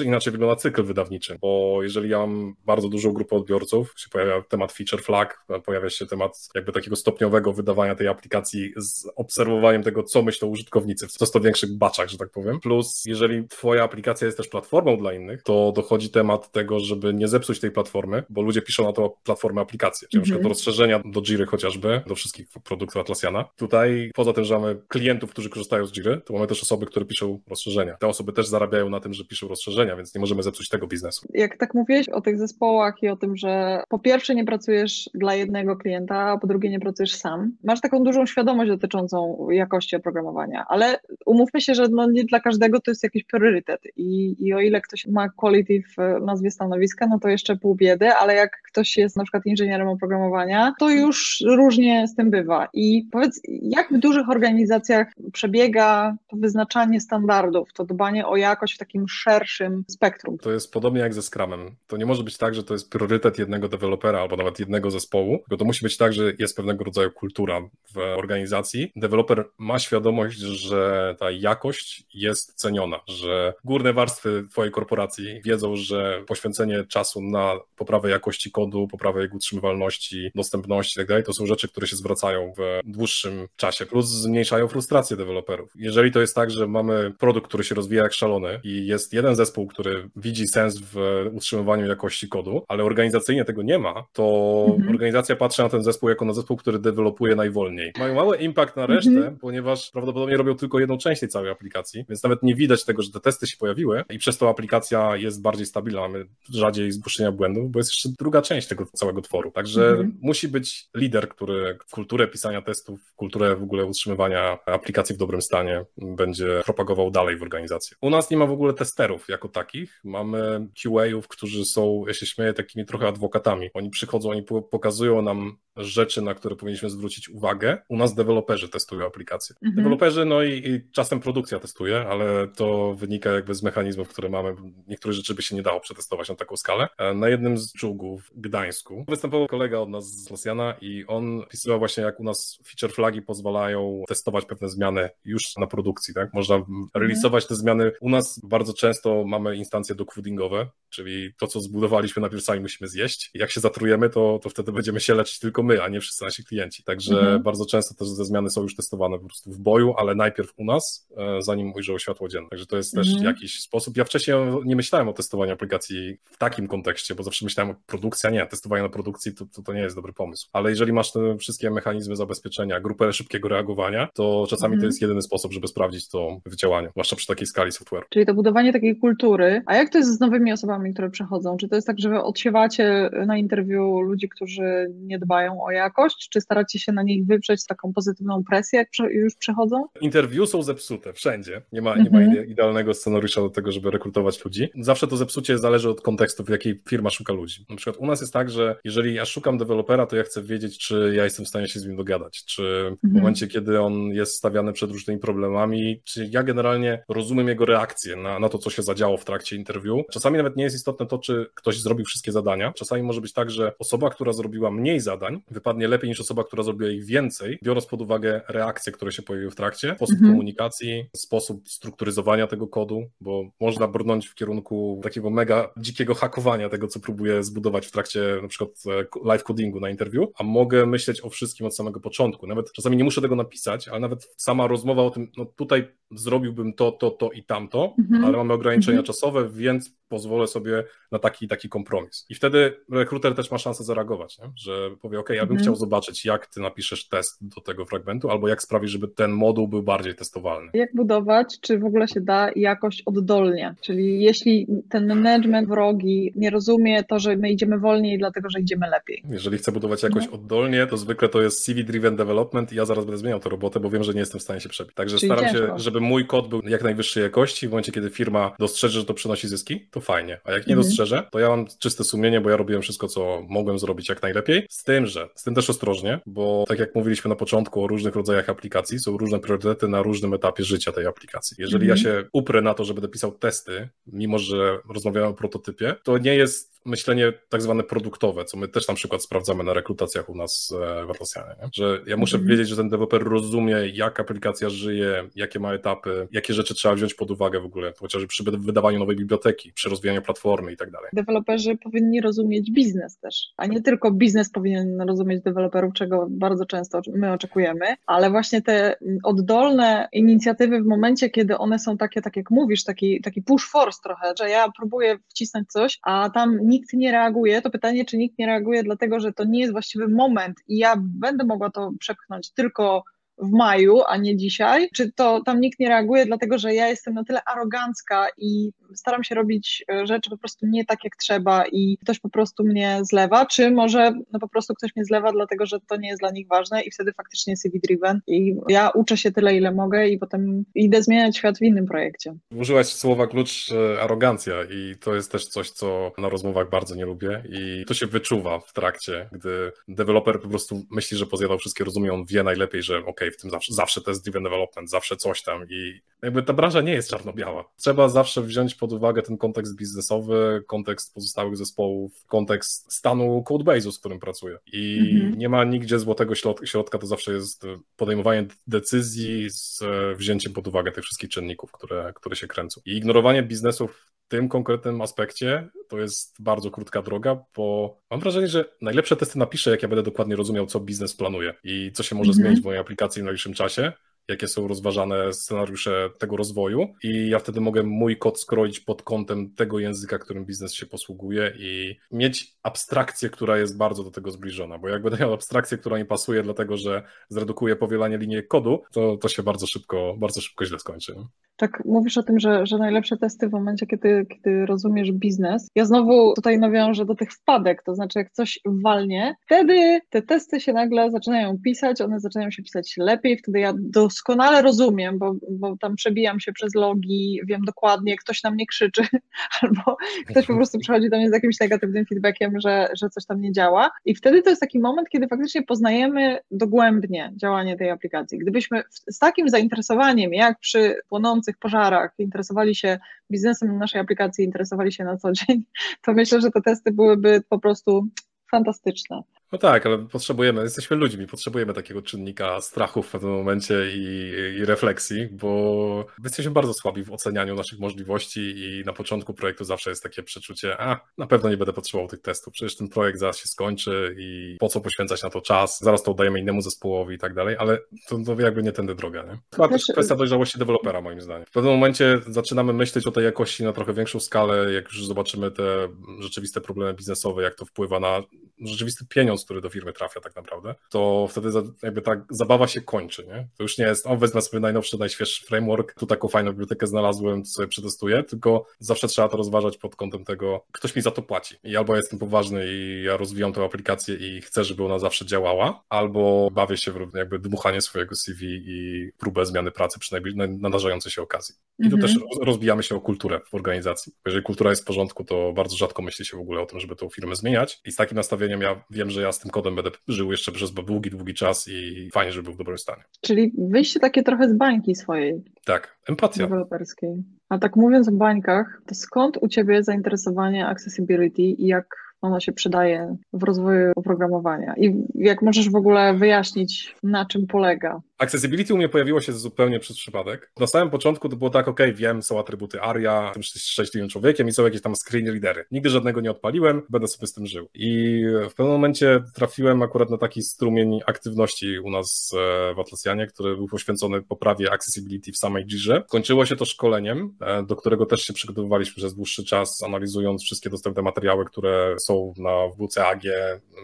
e, inaczej wygląda cykl wydawniczy, bo jeżeli ja mam bardzo dużą grupę odbiorców, się pojawia temat feature flag, pojawia się temat jakby takiego stopniowego wydawania tej aplikacji z obserwacji obserwowaniem tego, co myślą użytkownicy w coraz większych baczach, że tak powiem. Plus, jeżeli twoja aplikacja jest też platformą dla innych, to dochodzi temat tego, żeby nie zepsuć tej platformy, bo ludzie piszą na to platformę aplikacje, czyli mm -hmm. na przykład mhm. rozszerzenia do Jiry chociażby, do wszystkich produktów Atlassiana. Tutaj poza tym, że mamy klientów, którzy korzystają z Jiry, to mamy też osoby, które piszą rozszerzenia. Te osoby też zarabiają na tym, że piszą rozszerzenia, więc nie możemy zepsuć tego biznesu. Jak tak mówiłeś o tych zespołach i o tym, że po pierwsze nie pracujesz dla jednego klienta, a po drugie nie pracujesz sam, masz taką dużą świadomość dotyczącą jakości oprogramowania, ale umówmy się, że no nie dla każdego to jest jakiś priorytet i, i o ile ktoś ma quality w nazwie stanowiska, no to jeszcze pół biedy, ale jak ktoś jest na przykład inżynierem oprogramowania, to już różnie z tym bywa. I powiedz, jak w dużych organizacjach przebiega to wyznaczanie standardów, to dbanie o jakość w takim szerszym spektrum? To jest podobnie jak ze Scrumem. To nie może być tak, że to jest priorytet jednego dewelopera albo nawet jednego zespołu, tylko to musi być tak, że jest pewnego rodzaju kultura w organizacji. Deweloper ma świadomość, że ta jakość jest ceniona, że górne warstwy Twojej korporacji wiedzą, że poświęcenie czasu na poprawę jakości kodu, poprawę jego utrzymywalności, dostępności itd. Tak to są rzeczy, które się zwracają w dłuższym czasie, plus zmniejszają frustrację deweloperów. Jeżeli to jest tak, że mamy produkt, który się rozwija jak szalony i jest jeden zespół, który widzi sens w utrzymywaniu jakości kodu, ale organizacyjnie tego nie ma, to mhm. organizacja patrzy na ten zespół jako na zespół, który dewelopuje najwolniej. Mają mały impact na resztę, mhm. ponieważ prawdopodobnie robią tylko jedną część tej całej aplikacji, więc nawet nie widać tego, że te testy się pojawiły i przez to aplikacja jest bardziej stabilna, mamy rzadziej zgłoszenia błędów, bo jest jeszcze druga część tego całego tworu. Także mhm. musi być lider, który w kulturę pisania testów, w kulturę w ogóle utrzymywania aplikacji w dobrym stanie będzie propagował dalej w organizacji. U nas nie ma w ogóle testerów jako takich. Mamy QA-ów, którzy są, ja się śmieję, takimi trochę adwokatami. Oni przychodzą, oni pokazują nam rzeczy, na które powinniśmy zwrócić uwagę. U nas deweloperzy testują aplikacje. Mhm. Deweloperzy, no i, i, czasem produkcja testuje, ale to wynika jakby z mechanizmów, które mamy. Niektóre rzeczy by się nie dało przetestować na taką skalę. E, na jednym z czołgów w Gdańsku występował kolega od nas z Rosjana i on pisywał właśnie, jak u nas feature flagi pozwalają testować pewne zmiany już na produkcji, tak? Można mhm. releasować te zmiany. U nas bardzo często mamy instancje docodingowe, czyli to, co zbudowaliśmy najpierw sami musimy zjeść. Jak się zatrujemy, to, to wtedy będziemy się leczyć tylko my, a nie wszyscy nasi klienci. Także mhm. bardzo często też te zmiany są już testowane po prostu w boju, ale najpierw u nas, e, zanim ujrzało światło dzienne. Także to jest też mhm. jakiś sposób. Ja wcześniej nie myślałem o testowaniu aplikacji w takim kontekście, bo zawsze myślałem o produkcji, a nie, testowanie na produkcji to, to, to nie jest dobry pomysł. Ale jeżeli masz te wszystkie mechanizmy zabezpieczenia, grupę szybkiego reagowania, to czasami mhm. to jest jedyny sposób, żeby sprawdzić to w działaniu, zwłaszcza przy takiej skali software. Czyli to budowanie takiej kultury. A jak to jest z nowymi osobami, które przechodzą? Czy to jest tak, że wy odsiewacie na interwiu ludzi, którzy nie dbają o jakość, czy staracie się na nich wywrzeć taką pozytywną presję, jak już przechodzą? Interwiu są zepsute wszędzie. Nie ma, nie ma mhm. idealnego scenariusza do tego, żeby rekrutować ludzi. Zawsze to zepsucie zależy od kontekstu, w jakiej firma szuka ludzi. Na przykład u nas jest tak, że jeżeli ja szukam dewelopera, to ja chcę wiedzieć, czy ja jestem w stanie się z nim dogadać, czy w mhm. momencie, kiedy on jest stawiany przed różnymi problemami, czy ja generalnie rozumiem jego reakcję na, na to, co się zadziało w trakcie interwiu. Czasami nawet nie jest istotne to, czy ktoś zrobił wszystkie zadania. Czasami może być tak, że osoba, która zrobiła mniej zadań, wypadnie lepiej niż osoba, która zrobiła ich więcej, biorąc pod uwagę reakcje, które się pojawiły w trakcie, sposób mhm. komunikacji, sposób strukturyzowania tego kodu, bo można brnąć w kierunku takiego mega dzikiego hakowania tego, co próbuję zbudować w trakcie na przykład e, live codingu na interwiu, a mogę myśleć o wszystkim od samego początku. Nawet czasami nie muszę tego napisać, ale nawet sama rozmowa o tym, no tutaj zrobiłbym to, to, to i tamto, mhm. ale mamy ograniczenia mhm. czasowe, więc pozwolę sobie na taki taki kompromis. I wtedy rekruter też ma szansę zareagować, nie? że powie, ok, ja bym mhm. chciał zobaczyć, jak ty napiszesz test do tego fragmentu, albo jak sprawisz, żeby ten moduł był bardziej testowalny. Jak budować, czy w ogóle się da jakość oddolnie? Czyli jeśli ten management wrogi nie rozumie to, że my idziemy wolniej, dlatego że idziemy lepiej. Jeżeli chcę budować jakość no. oddolnie, to zwykle to jest CV-driven development i ja zaraz będę zmieniał tę robotę, bo wiem, że nie jestem w stanie się przebić. Także Czyli staram ciężko. się, żeby mój kod był jak najwyższej jakości. W momencie, kiedy firma dostrzeże, że to przynosi zyski, to fajnie. A jak nie mhm. dostrzeże, to ja mam czyste sumienie, bo ja robiłem wszystko, co mogłem zrobić jak najlepiej. Z tym, że z tym też ostrożnie, bo tak jak mówiliśmy na początku o różnych rodzajach aplikacji, są różne priorytety na różnym etapie życia tej aplikacji. Jeżeli mhm. ja się uprę na to, że będę pisał testy, mimo że rozmawiamy o prototypie, to nie jest myślenie tak zwane produktowe, co my też na przykład sprawdzamy na rekrutacjach u nas e, w Atlassianie, nie? że ja muszę mhm. wiedzieć, że ten deweloper rozumie, jak aplikacja żyje, jakie ma etapy, jakie rzeczy trzeba wziąć pod uwagę w ogóle, chociażby przy wydawaniu nowej biblioteki, przy rozwijaniu platformy i tak dalej. Deweloperzy powinni rozumieć biznes też, a nie tylko biznes powinien rozumieć deweloperów, czego bardzo często my oczekujemy, ale właśnie te oddolne inicjatywy w momencie, kiedy one są takie, tak jak mówisz, taki, taki push force trochę, że ja próbuję wcisnąć coś, a tam nikt nie reaguje, to pytanie, czy nikt nie reaguje dlatego, że to nie jest właściwy moment i ja będę mogła to przepchnąć tylko w maju, a nie dzisiaj? Czy to tam nikt nie reaguje, dlatego że ja jestem na tyle arogancka i staram się robić e, rzeczy po prostu nie tak, jak trzeba i ktoś po prostu mnie zlewa? Czy może no po prostu ktoś mnie zlewa, dlatego że to nie jest dla nich ważne i wtedy faktycznie CV driven i ja uczę się tyle, ile mogę i potem idę zmieniać świat w innym projekcie. Użyłaś słowa klucz e, arogancja i to jest też coś, co na rozmowach bardzo nie lubię i to się wyczuwa w trakcie, gdy deweloper po prostu myśli, że pozjadał wszystkie rozumie, on wie najlepiej, że ok, w tym zawsze, zawsze test driven development, zawsze coś tam i jakby ta branża nie jest czarno-biała. Trzeba zawsze wziąć pod uwagę ten kontekst biznesowy, kontekst pozostałych zespołów, kontekst stanu codebase'u, z którym pracuję i mhm. nie ma nigdzie złotego środka, to zawsze jest podejmowanie decyzji z wzięciem pod uwagę tych wszystkich czynników, które, które się kręcą. I ignorowanie biznesów tym konkretnym aspekcie to jest bardzo krótka droga, bo mam wrażenie, że najlepsze testy napiszę, jak ja będę dokładnie rozumiał, co biznes planuje i co się może mm -hmm. zmienić w mojej aplikacji w najbliższym czasie, jakie są rozważane scenariusze tego rozwoju. I ja wtedy mogę mój kod skroić pod kątem tego języka, którym biznes się posługuje i mieć abstrakcję, która jest bardzo do tego zbliżona, bo jak będę miał abstrakcję, która nie pasuje dlatego, że zredukuje powielanie linii kodu, to, to się bardzo szybko, bardzo szybko źle skończy. Tak mówisz o tym, że, że najlepsze testy w momencie, kiedy, kiedy rozumiesz biznes. Ja znowu tutaj nawiążę do tych wpadek, to znaczy jak coś walnie, wtedy te testy się nagle zaczynają pisać, one zaczynają się pisać lepiej, wtedy ja doskonale rozumiem, bo, bo tam przebijam się przez logi, wiem dokładnie, ktoś na mnie krzyczy, <laughs> albo ktoś po prostu przychodzi do mnie z jakimś negatywnym feedbackiem, że, że coś tam nie działa i wtedy to jest taki moment, kiedy faktycznie poznajemy dogłębnie działanie tej aplikacji. Gdybyśmy z takim zainteresowaniem, jak przy płonącym pożarach, interesowali się biznesem naszej aplikacji, interesowali się na co dzień, to myślę, że te testy byłyby po prostu fantastyczne. No tak, ale potrzebujemy, jesteśmy ludźmi, potrzebujemy takiego czynnika strachu w pewnym momencie i, i, refleksji, bo jesteśmy bardzo słabi w ocenianiu naszych możliwości i na początku projektu zawsze jest takie przeczucie, a na pewno nie będę potrzebował tych testów, przecież ten projekt zaraz się skończy i po co poświęcać na to czas, zaraz to oddajemy innemu zespołowi i tak dalej, ale to, to jakby nie tędy droga, nie? Chyba też kwestia dojrzałości dewelopera moim zdaniem. W pewnym momencie zaczynamy myśleć o tej jakości na trochę większą skalę, jak już zobaczymy te rzeczywiste problemy biznesowe, jak to wpływa na rzeczywisty pieniądz, który do firmy trafia tak naprawdę, to wtedy jakby ta zabawa się kończy, nie? To już nie jest, o wezmę sobie najnowszy, najświeższy framework, tu taką fajną bibliotekę znalazłem, to sobie przetestuję, tylko zawsze trzeba to rozważać pod kątem tego, ktoś mi za to płaci i albo jestem poważny i ja rozwijam tę aplikację i chcę, żeby ona zawsze działała, albo bawię się w jakby dmuchanie swojego CV i próbę zmiany pracy przy nadarzającej się okazji. I tu mhm. też rozbijamy się o kulturę w organizacji. Jeżeli kultura jest w porządku, to bardzo rzadko myśli się w ogóle o tym, żeby tą firmę zmieniać i z takim nastawieniem ja wiem, że ja z tym kodem będę żył jeszcze przez długi, długi czas i fajnie, żeby był w dobrym stanie. Czyli wyjście takie trochę z bańki swojej. Tak, empatia. Deweloperskiej. A tak mówiąc o bańkach, to skąd u Ciebie zainteresowanie accessibility i jak ono się przydaje w rozwoju oprogramowania? I jak możesz w ogóle wyjaśnić, na czym polega? Accessibility u mnie pojawiło się zupełnie przez przypadek. Na samym początku to było tak, ok, wiem, są atrybuty ARIA, jestem szczęśliwym człowiekiem i są jakieś tam screen readery. Nigdy żadnego nie odpaliłem, będę sobie z tym żył. I w pewnym momencie trafiłem akurat na taki strumień aktywności u nas e, w Atlasjanie, który był poświęcony poprawie accessibility w samej Jirze. Kończyło się to szkoleniem, e, do którego też się przygotowywaliśmy przez dłuższy czas, analizując wszystkie dostępne materiały, które są na WCAG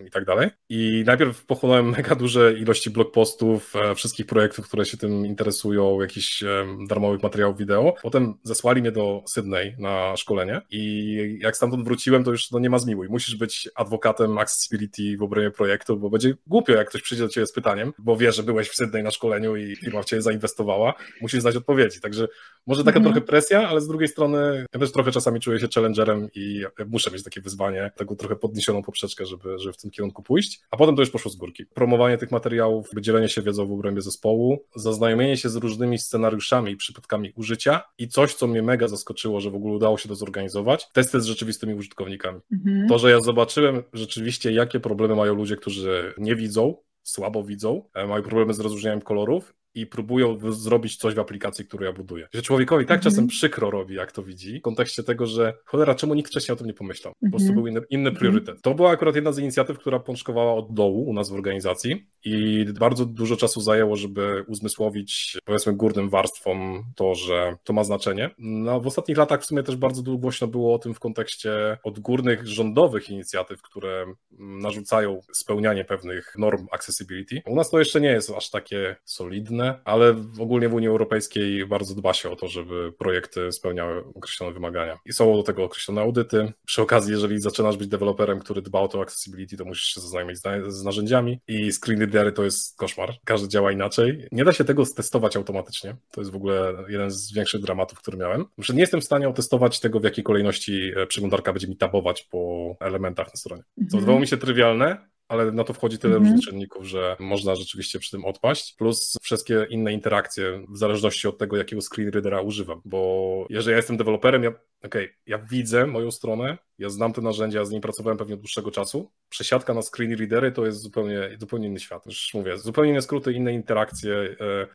i tak dalej. I najpierw pochłonąłem <laughs> mega duże ilości blog postów, e, wszystkich wszystkich projektów, które się tym interesują, jakichś darmowych materiałów wideo. Potem zesłali mnie do Sydney na szkolenie i jak stamtąd wróciłem, to już no, nie ma zmiłuj. Musisz być adwokatem accessibility w obrębie projektu, bo będzie głupio, jak ktoś przyjdzie do ciebie z pytaniem, bo wie, że byłeś w Sydney na szkoleniu i firma w ciebie zainwestowała. Musisz znać odpowiedzi. Także może taka mhm. trochę presja, ale z drugiej strony ja też trochę czasami czuję się challengerem i muszę mieć takie wyzwanie, taką trochę podniesioną poprzeczkę, żeby, żeby w tym kierunku pójść. A potem to już poszło z górki. Promowanie tych materiałów, dzielenie się wiedzą w obrębie zespołu zespołu, zaznajomienie się z różnymi scenariuszami i przypadkami użycia i coś, co mnie mega zaskoczyło, że w ogóle udało się to zorganizować, testy z rzeczywistymi użytkownikami. Mhm. To, że ja zobaczyłem rzeczywiście, jakie problemy mają ludzie, którzy nie widzą, słabo widzą, e, mają problemy z rozróżnianiem kolorów i próbują zrobić coś w aplikacji, którą ja buduję. Że człowiekowi tak czasem mhm. przykro robi, jak to widzi, w kontekście tego, że cholera, czemu nikt wcześniej o tym nie pomyślał? Po prostu mhm. był inny, inny mhm. priorytet. To była akurat jedna z inicjatyw, która pączkowała od dołu u nas w organizacji i bardzo dużo czasu zajęło, żeby uzmysłowić powiedzmy górnym warstwom to, że to ma znaczenie. No, w ostatnich latach w sumie też bardzo głośno było o tym w kontekście odgórnych rządowych inicjatyw, które narzucają spełnianie pewnych norm accessibility. U nas to jeszcze nie jest aż takie solidne, ale ogólnie w Unii Europejskiej bardzo dba się o to, żeby projekty spełniały określone wymagania. I są do tego określone audyty. Przy okazji, jeżeli zaczynasz być deweloperem, który dba o to accessibility, to musisz się zaznajomić z, narzędziami i screen readery to jest koszmar. Każdy działa inaczej. Nie da się tego stestować automatycznie. To jest w ogóle jeden z większych dramatów, który miałem. Że nie jestem w stanie otestować tego, w jakiej kolejności e, przeglądarka będzie mi tabować po elementach na stronie. Co mhm. wydawało mi się trywialne, ale na to wchodzi tyle mhm. różnych czynników, że można rzeczywiście przy tym odpaść, plus wszystkie inne interakcje w zależności od tego, jakiego screen readera używam, bo jeżeli ja jestem deweloperem, ja, okay, ja widzę moją stronę, ja znam te narzędzia, ja z nimi pracowałem pewnie od dłuższego czasu. Przesiadka na screen readery to jest zupełnie, zupełnie inny świat. Już mówię, zupełnie inne skróty, inne interakcje.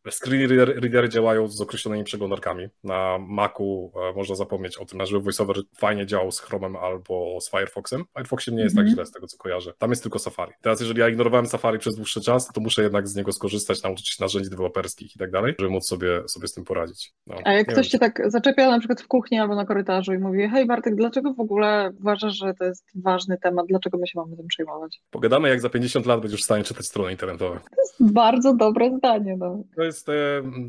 E, screen readery działają z określonymi przeglądarkami. Na Macu e, można zapomnieć o tym, żeby VoiceOver fajnie działał z Chromem albo z Firefoxem. Firefoxie nie jest mm -hmm. tak mhm. źle z tego, co kojarzę. Tam jest tylko Safari. Teraz, jeżeli ja ignorowałem Safari przez dłuższy czas, to muszę jednak z niego skorzystać, nauczyć się narzędzi deweloperskich i tak dalej, żeby móc sobie, sobie z tym poradzić. No, A jak ktoś wiem, cię tak zaczepia na przykład w kuchni albo na korytarzu i mówi, hej Bartek, dlaczego w ogóle uważasz, że to jest ważny temat, dlaczego my się mamy tym przejmować? Pogadamy, jak za 50 lat będziesz w stanie czytać strony internetowe. To jest bardzo dobre zdanie. No. To jest e,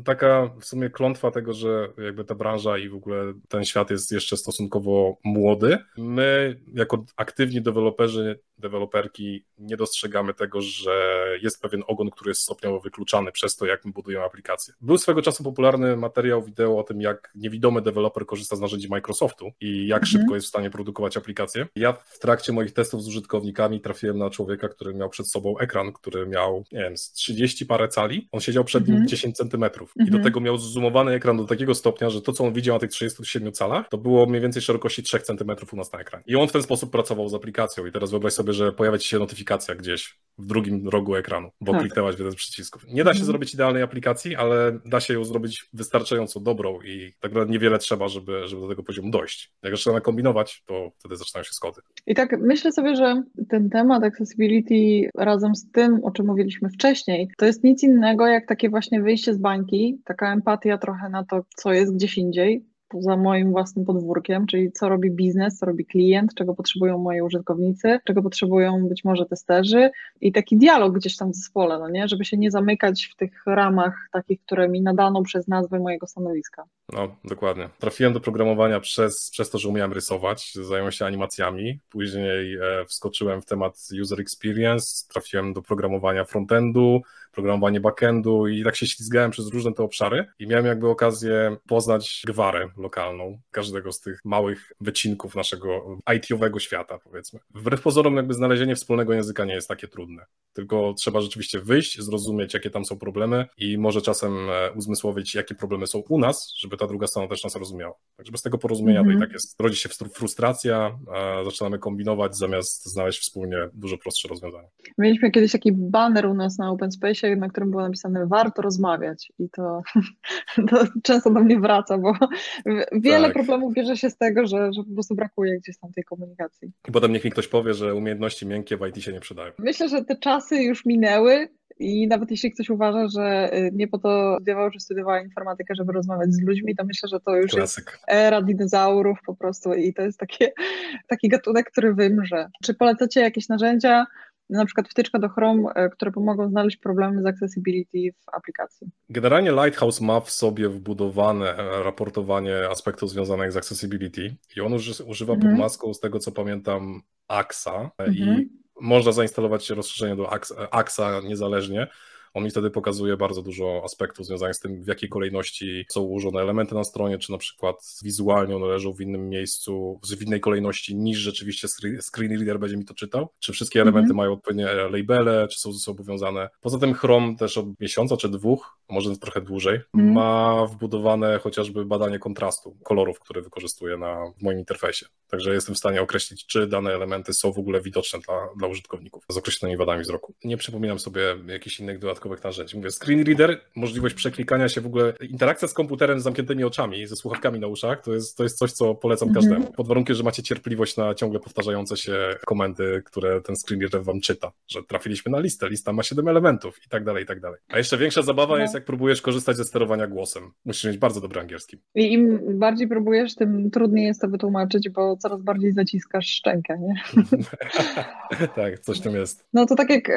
taka w sumie klątwa tego, że jakby ta branża i w ogóle ten świat jest jeszcze stosunkowo młody. My jako aktywni deweloperzy deweloperki nie dostrzegamy tego, że jest pewien ogon, który jest stopniowo wykluczany przez to, jak my budujemy aplikacje. Był swego czasu popularny materiał wideo o tym, jak niewidomy deweloper korzysta z narzędzi Microsoftu i jak mhm. szybko jest w stanie produkować aplikacje. Ja w trakcie moich testów z użytkownikami trafiłem na człowieka, który miał przed sobą ekran, który miał, nie wiem, 30 parę cali, on siedział przed nim 10 mhm. centymetrów i do mhm. tego miał zoomowany ekran do takiego stopnia, że to, co on widział na tych 37 calach, to było mniej więcej szerokości 3 centymetrów u nas na ekranie. I on w ten sposób pracował z aplikacją i teraz wyobraź sobie, że pojawia ci się notyfikacja gdzieś w drugim rogu ekranu, bo tak. kliknęłaś w jeden z przycisków. Nie da się mhm. zrobić idealnej aplikacji, ale da się ją zrobić wystarczająco dobrą i tak naprawdę niewiele trzeba, żeby, żeby do tego poziomu dojść. Jak trzeba kombinować, to wtedy zaczynają się skody. I tak myślę sobie, że ten temat accessibility razem z tym, o czym mówiliśmy wcześniej, to jest nic innego jak takie właśnie wyjście z bańki, taka empatia trochę na to, co jest gdzieś indziej, poza moim własnym podwórkiem, czyli co robi biznes, co robi klient, czego potrzebują moi użytkownicy, czego potrzebują być może testerzy i taki dialog gdzieś tam w zespole, no nie? żeby się nie zamykać w tych ramach takich, które mi nadano przez nazwę mojego stanowiska. No, dokładnie. Trafiłem do programowania przez, przez to, że umiałem rysować, zająłem się animacjami, później e, wskoczyłem w temat user experience, trafiłem do programowania frontendu, programowanie backendu i tak się ślizgałem przez różne te obszary i miałem jakby okazję poznać gwarę lokalną każdego z tych małych wycinków naszego IT-owego świata, powiedzmy. Wbrew pozorom jakby znalezienie wspólnego języka nie jest takie trudne, tylko trzeba rzeczywiście wyjść, zrozumieć jakie tam są problemy i może czasem e, uzmysłowić jakie problemy są u nas, żeby ta druga strona też nas rozumiała. Także bez tego porozumienia mm -hmm. to i mhm. tak jest, rodzi się frustracja, zaczynamy kombinować zamiast znaleźć wspólnie dużo prostsze rozwiązania. Mieliśmy kiedyś taki banner u nas na Open Space, na którym było napisane warto rozmawiać i to, <laughs> to często do mnie wraca, bo wiele tak. problemów bierze się z tego, że, że po prostu brakuje gdzieś tam tej komunikacji. I potem niech mi ktoś powie, że umiejętności miękkie w IT się nie przydają. Myślę, że te czasy już minęły, i nawet jeśli ktoś uważa, że y, nie po to studiował, czy studiowała informatykę, żeby rozmawiać z ludźmi, to myślę, że to już Klasyk. jest era dinozaurów po prostu i to jest takie, taki gatunek, który wymrze. Czy polecacie jakieś narzędzia, na przykład wtyczka do Chrome, e, które pomogą znaleźć problemy z accessibility w aplikacji. Generalnie Lighthouse ma w sobie wbudowane raportowanie aspektów związanych z accessibility i on już używa mhm. pod maską, z tego co pamiętam, AXA mhm. i można zainstalować rozszerzenie do AXA niezależnie On mi wtedy pokazuje bardzo dużo aspektów związanych z tym, w jakiej kolejności są ułożone elementy na stronie, czy na przykład wizualnie one leżą w innym miejscu, w innej kolejności niż rzeczywiście screen reader będzie mi to czytał, czy wszystkie elementy mhm. mają odpowiednie labele, czy są ze sobą powiązane. Poza tym Chrome też od miesiąca czy dwóch, może trochę dłużej, mhm. ma wbudowane chociażby badanie kontrastu kolorów, które wykorzystuję na w moim interfejsie. Także jestem w stanie określić, czy dane elementy są w ogóle widoczne dla, dla użytkowników z określonymi wadami wzroku. Nie przypominam sobie jakichś innych dodatkowych narzędzi. Mówię, screen reader, możliwość przeklikania się w ogóle, interakcja z komputerem z zamkniętymi oczami, ze słuchawkami na uszach, to jest, to jest coś, co polecam mhm. każdemu. Pod warunkiem, że macie cierpliwość na ciągle powtarzające się komendy, które ten screen reader wam czyta, że trafiliśmy na listę, lista ma 7 elementów i tak dalej, i tak dalej. A jeszcze większa zabawa no. jest, jak próbujesz korzystać ze sterowania głosem. Musisz mieć bardzo dobry angielski. I im bardziej próbujesz, tym trudniej jest to wytłumaczyć, bo coraz bardziej zaciskasz szczękę, nie? <laughs> tak, coś tam jest. No to tak jak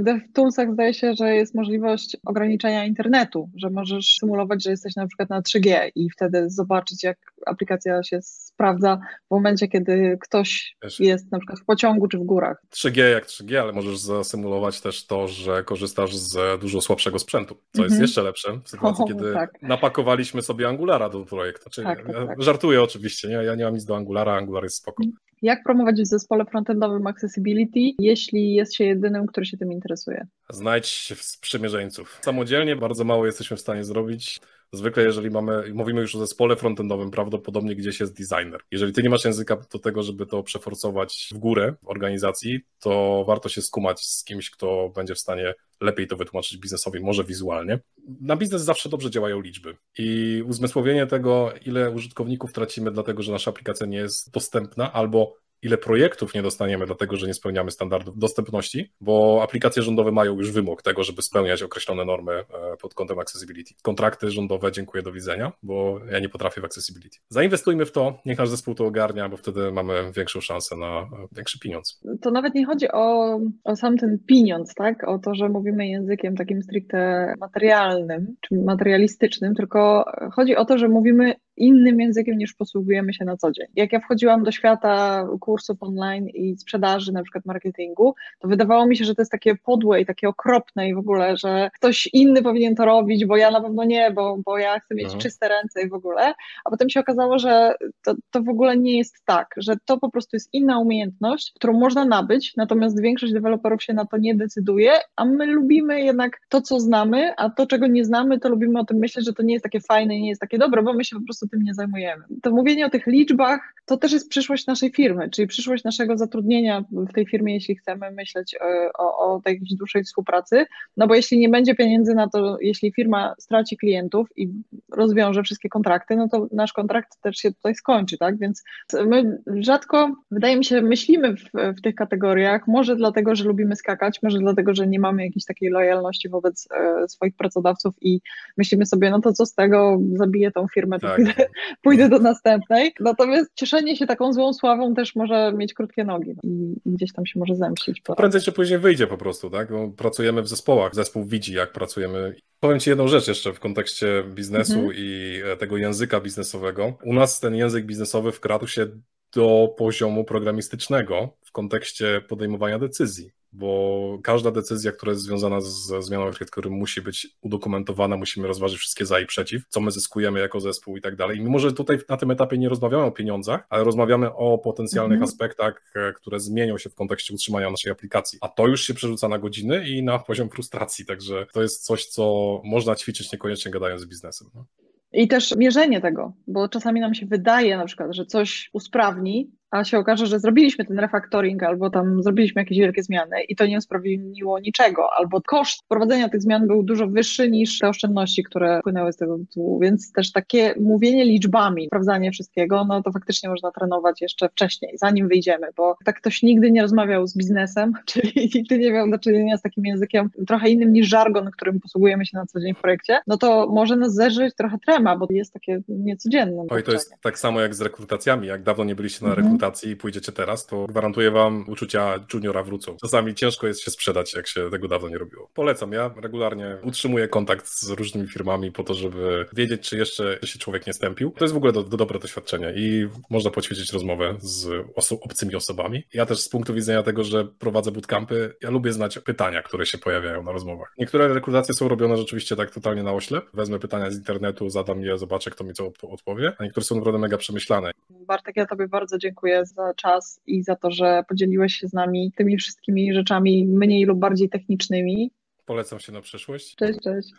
w DevToolsach zdaje się, że jest możliwość ograniczenia internetu, że możesz symulować, że jesteś na przykład na 3G i wtedy zobaczyć, jak aplikacja się sprawdza w momencie, kiedy ktoś Wiesz, jest na przykład w pociągu czy w górach. 3G jak 3G, ale możesz zasymulować też to, że korzystasz z dużo słabszego sprzętu, co jest mhm. jeszcze lepsze w sytuacji, o, kiedy tak. napakowaliśmy sobie Angulara do projektu. Czyli tak, tak, tak. Żartuję oczywiście, nie? ja nie mam nic do Angulara, Angular jest spoko. Jak promować w zespole frontendowym accessibility, jeśli jest się jedynym, który się tym interesuje? Znajdź sprzymierzeńców. Samodzielnie bardzo mało jesteśmy w stanie zrobić. Zwykle, jeżeli mamy, mówimy już o zespole frontendowym, prawdopodobnie gdzieś jest designer. Jeżeli ty nie masz języka do tego, żeby to przeforcować w górę w organizacji, to warto się skumać z kimś, kto będzie w stanie lepiej to wytłumaczyć biznesowi, może wizualnie. Na biznes zawsze dobrze działają liczby i uzmysłowienie tego, ile użytkowników tracimy, dlatego że nasza aplikacja nie jest dostępna, albo ile projektów nie dostaniemy, dlatego że nie spełniamy standardów dostępności, bo aplikacje rządowe mają już wymóg tego, żeby spełniać określone normy e, pod kątem accessibility. Kontrakty rządowe, dziękuję, do widzenia, bo ja nie potrafię w accessibility. Zainwestujmy w to, niech nasz zespół to ogarnia, bo wtedy mamy większą szansę na e, większy pieniądz. To nawet nie chodzi o, o sam ten pieniądz, tak? O to, że mówimy językiem takim stricte materialnym, czy materialistycznym, tylko chodzi o to, że mówimy innym językiem niż posługujemy się na co dzień. Jak ja wchodziłam do świata kursów online i sprzedaży, na przykład marketingu, to wydawało mi się, że to jest takie podłe i takie okropne i w ogóle, że ktoś inny powinien to robić, bo ja na pewno nie, bo, bo ja chcę mieć Aha. czyste ręce i w ogóle, a potem się okazało, że to, to w ogóle nie jest tak, że to po prostu jest inna umiejętność, którą można nabyć, natomiast większość deweloperów się na to nie decyduje, a my lubimy jednak to, co znamy, a to, czego nie znamy, to lubimy o tym myśleć, że to nie jest takie fajne i nie jest takie dobre, bo my się po prostu prostu tym nie zajmujemy. To mówienie o tych liczbach to też jest przyszłość naszej firmy, czyli przyszłość naszego zatrudnienia w tej firmie, jeśli chcemy myśleć e, o, o tej dłuższej współpracy. No bo jeśli nie będzie pieniędzy na to, jeśli firma straci klientów i rozwiąże wszystkie kontrakty, no to nasz kontrakt też się tutaj skończy, tak? Więc my rzadko, wydaje mi się, myślimy w, w tych kategoriach, może dlatego, że lubimy skakać, może dlatego, że nie mamy jakiejś takiej lojalności wobec e, swoich pracodawców i myślimy sobie, no to co z tego, zabiję tą firmę, tak <laughs> pójdę do następnej. Natomiast cieszenie się taką złą sławą też może mieć krótkie nogi i gdzieś tam się może zemścić. Prędzej czy później wyjdzie po prostu, tak? Bo pracujemy w zespołach, zespół widzi, jak pracujemy. Powiem Ci jedną rzecz jeszcze w kontekście biznesu mhm. i e, tego języka biznesowego. U nas ten język biznesowy wkradł się do poziomu programistycznego w kontekście podejmowania decyzji bo każda decyzja, która jest związana ze zmianą architektury musi być udokumentowana, musimy rozważyć wszystkie za i przeciw, co my zyskujemy jako zespół i tak dalej. I mimo, że tutaj na tym etapie nie rozmawiamy o pieniądzach, ale rozmawiamy o potencjalnych mhm. aspektach, e, które zmienią się w kontekście utrzymania naszej aplikacji, a to już się przerzuca na godziny i na poziom frustracji, także to jest coś, co można ćwiczyć niekoniecznie gadając z biznesem. No. I też mierzenie tego, bo czasami nam się wydaje na przykład, że coś usprawni, a się okaże, że zrobiliśmy ten refactoring albo tam zrobiliśmy jakieś wielkie zmiany i to nie usprawiedliwiło niczego, albo koszt wprowadzenia tych zmian był dużo wyższy niż te oszczędności, które płynęły z tego tytułu, więc też takie mówienie liczbami, sprawdzanie wszystkiego, no to faktycznie można trenować jeszcze wcześniej, zanim wyjdziemy, bo tak ktoś nigdy nie rozmawiał z biznesem, <laughs> czyli nigdy nie miał do czynienia z takim językiem trochę innym niż żargon, którym posługujemy się na co dzień w projekcie, no to może nas zeżyć trochę trema, bo jest takie niecodzienne. Oj, to jest tak samo jak z rekrutacjami, jak dawno nie byliście na rekrutacji, rekrutacji i pójdziecie teraz, to gwarantuję wam uczucia juniora wrócą. Czasami ciężko jest się sprzedać, jak się tego dawno nie robiło. Polecam, ja regularnie utrzymuję kontakt z różnymi firmami po to, żeby wiedzieć, czy jeszcze się człowiek nie stępił. To jest w ogóle do, do dobre doświadczenie i można poćwiczyć rozmowę z oso obcymi osobami. Ja też z punktu widzenia tego, że prowadzę bootcampy, ja lubię znać pytania, które się pojawiają na rozmowach. Niektóre rekrutacje są robione rzeczywiście tak totalnie na oślep. Wezmę pytania z internetu, zadam je, zobaczę, kto mi co odpowie, a niektóre są naprawdę mega przemyślane. Bartek, ja Tobie bardzo dziękuję za czas i za to, że podzieliłeś się z nami tymi wszystkimi rzeczami mniej lub bardziej technicznymi. Polecam się na przyszłość. Cześć, cześć.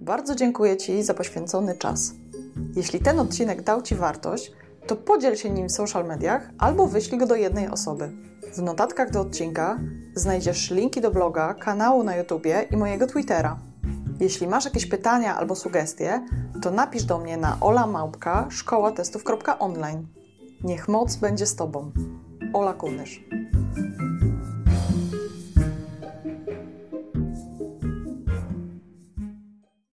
Bardzo dziękuję Ci za poświęcony czas. Jeśli ten odcinek dał Ci wartość, to podziel się nim w social mediach albo wyślij go do jednej osoby. W notatkach do odcinka znajdziesz linki do bloga, kanału na YouTubie i mojego Twittera. Jeśli masz jakieś pytania albo sugestie, to napisz do mnie na olamałpka.szkołatestów.online. Niech moc będzie z Tobą. Ola Kunysz.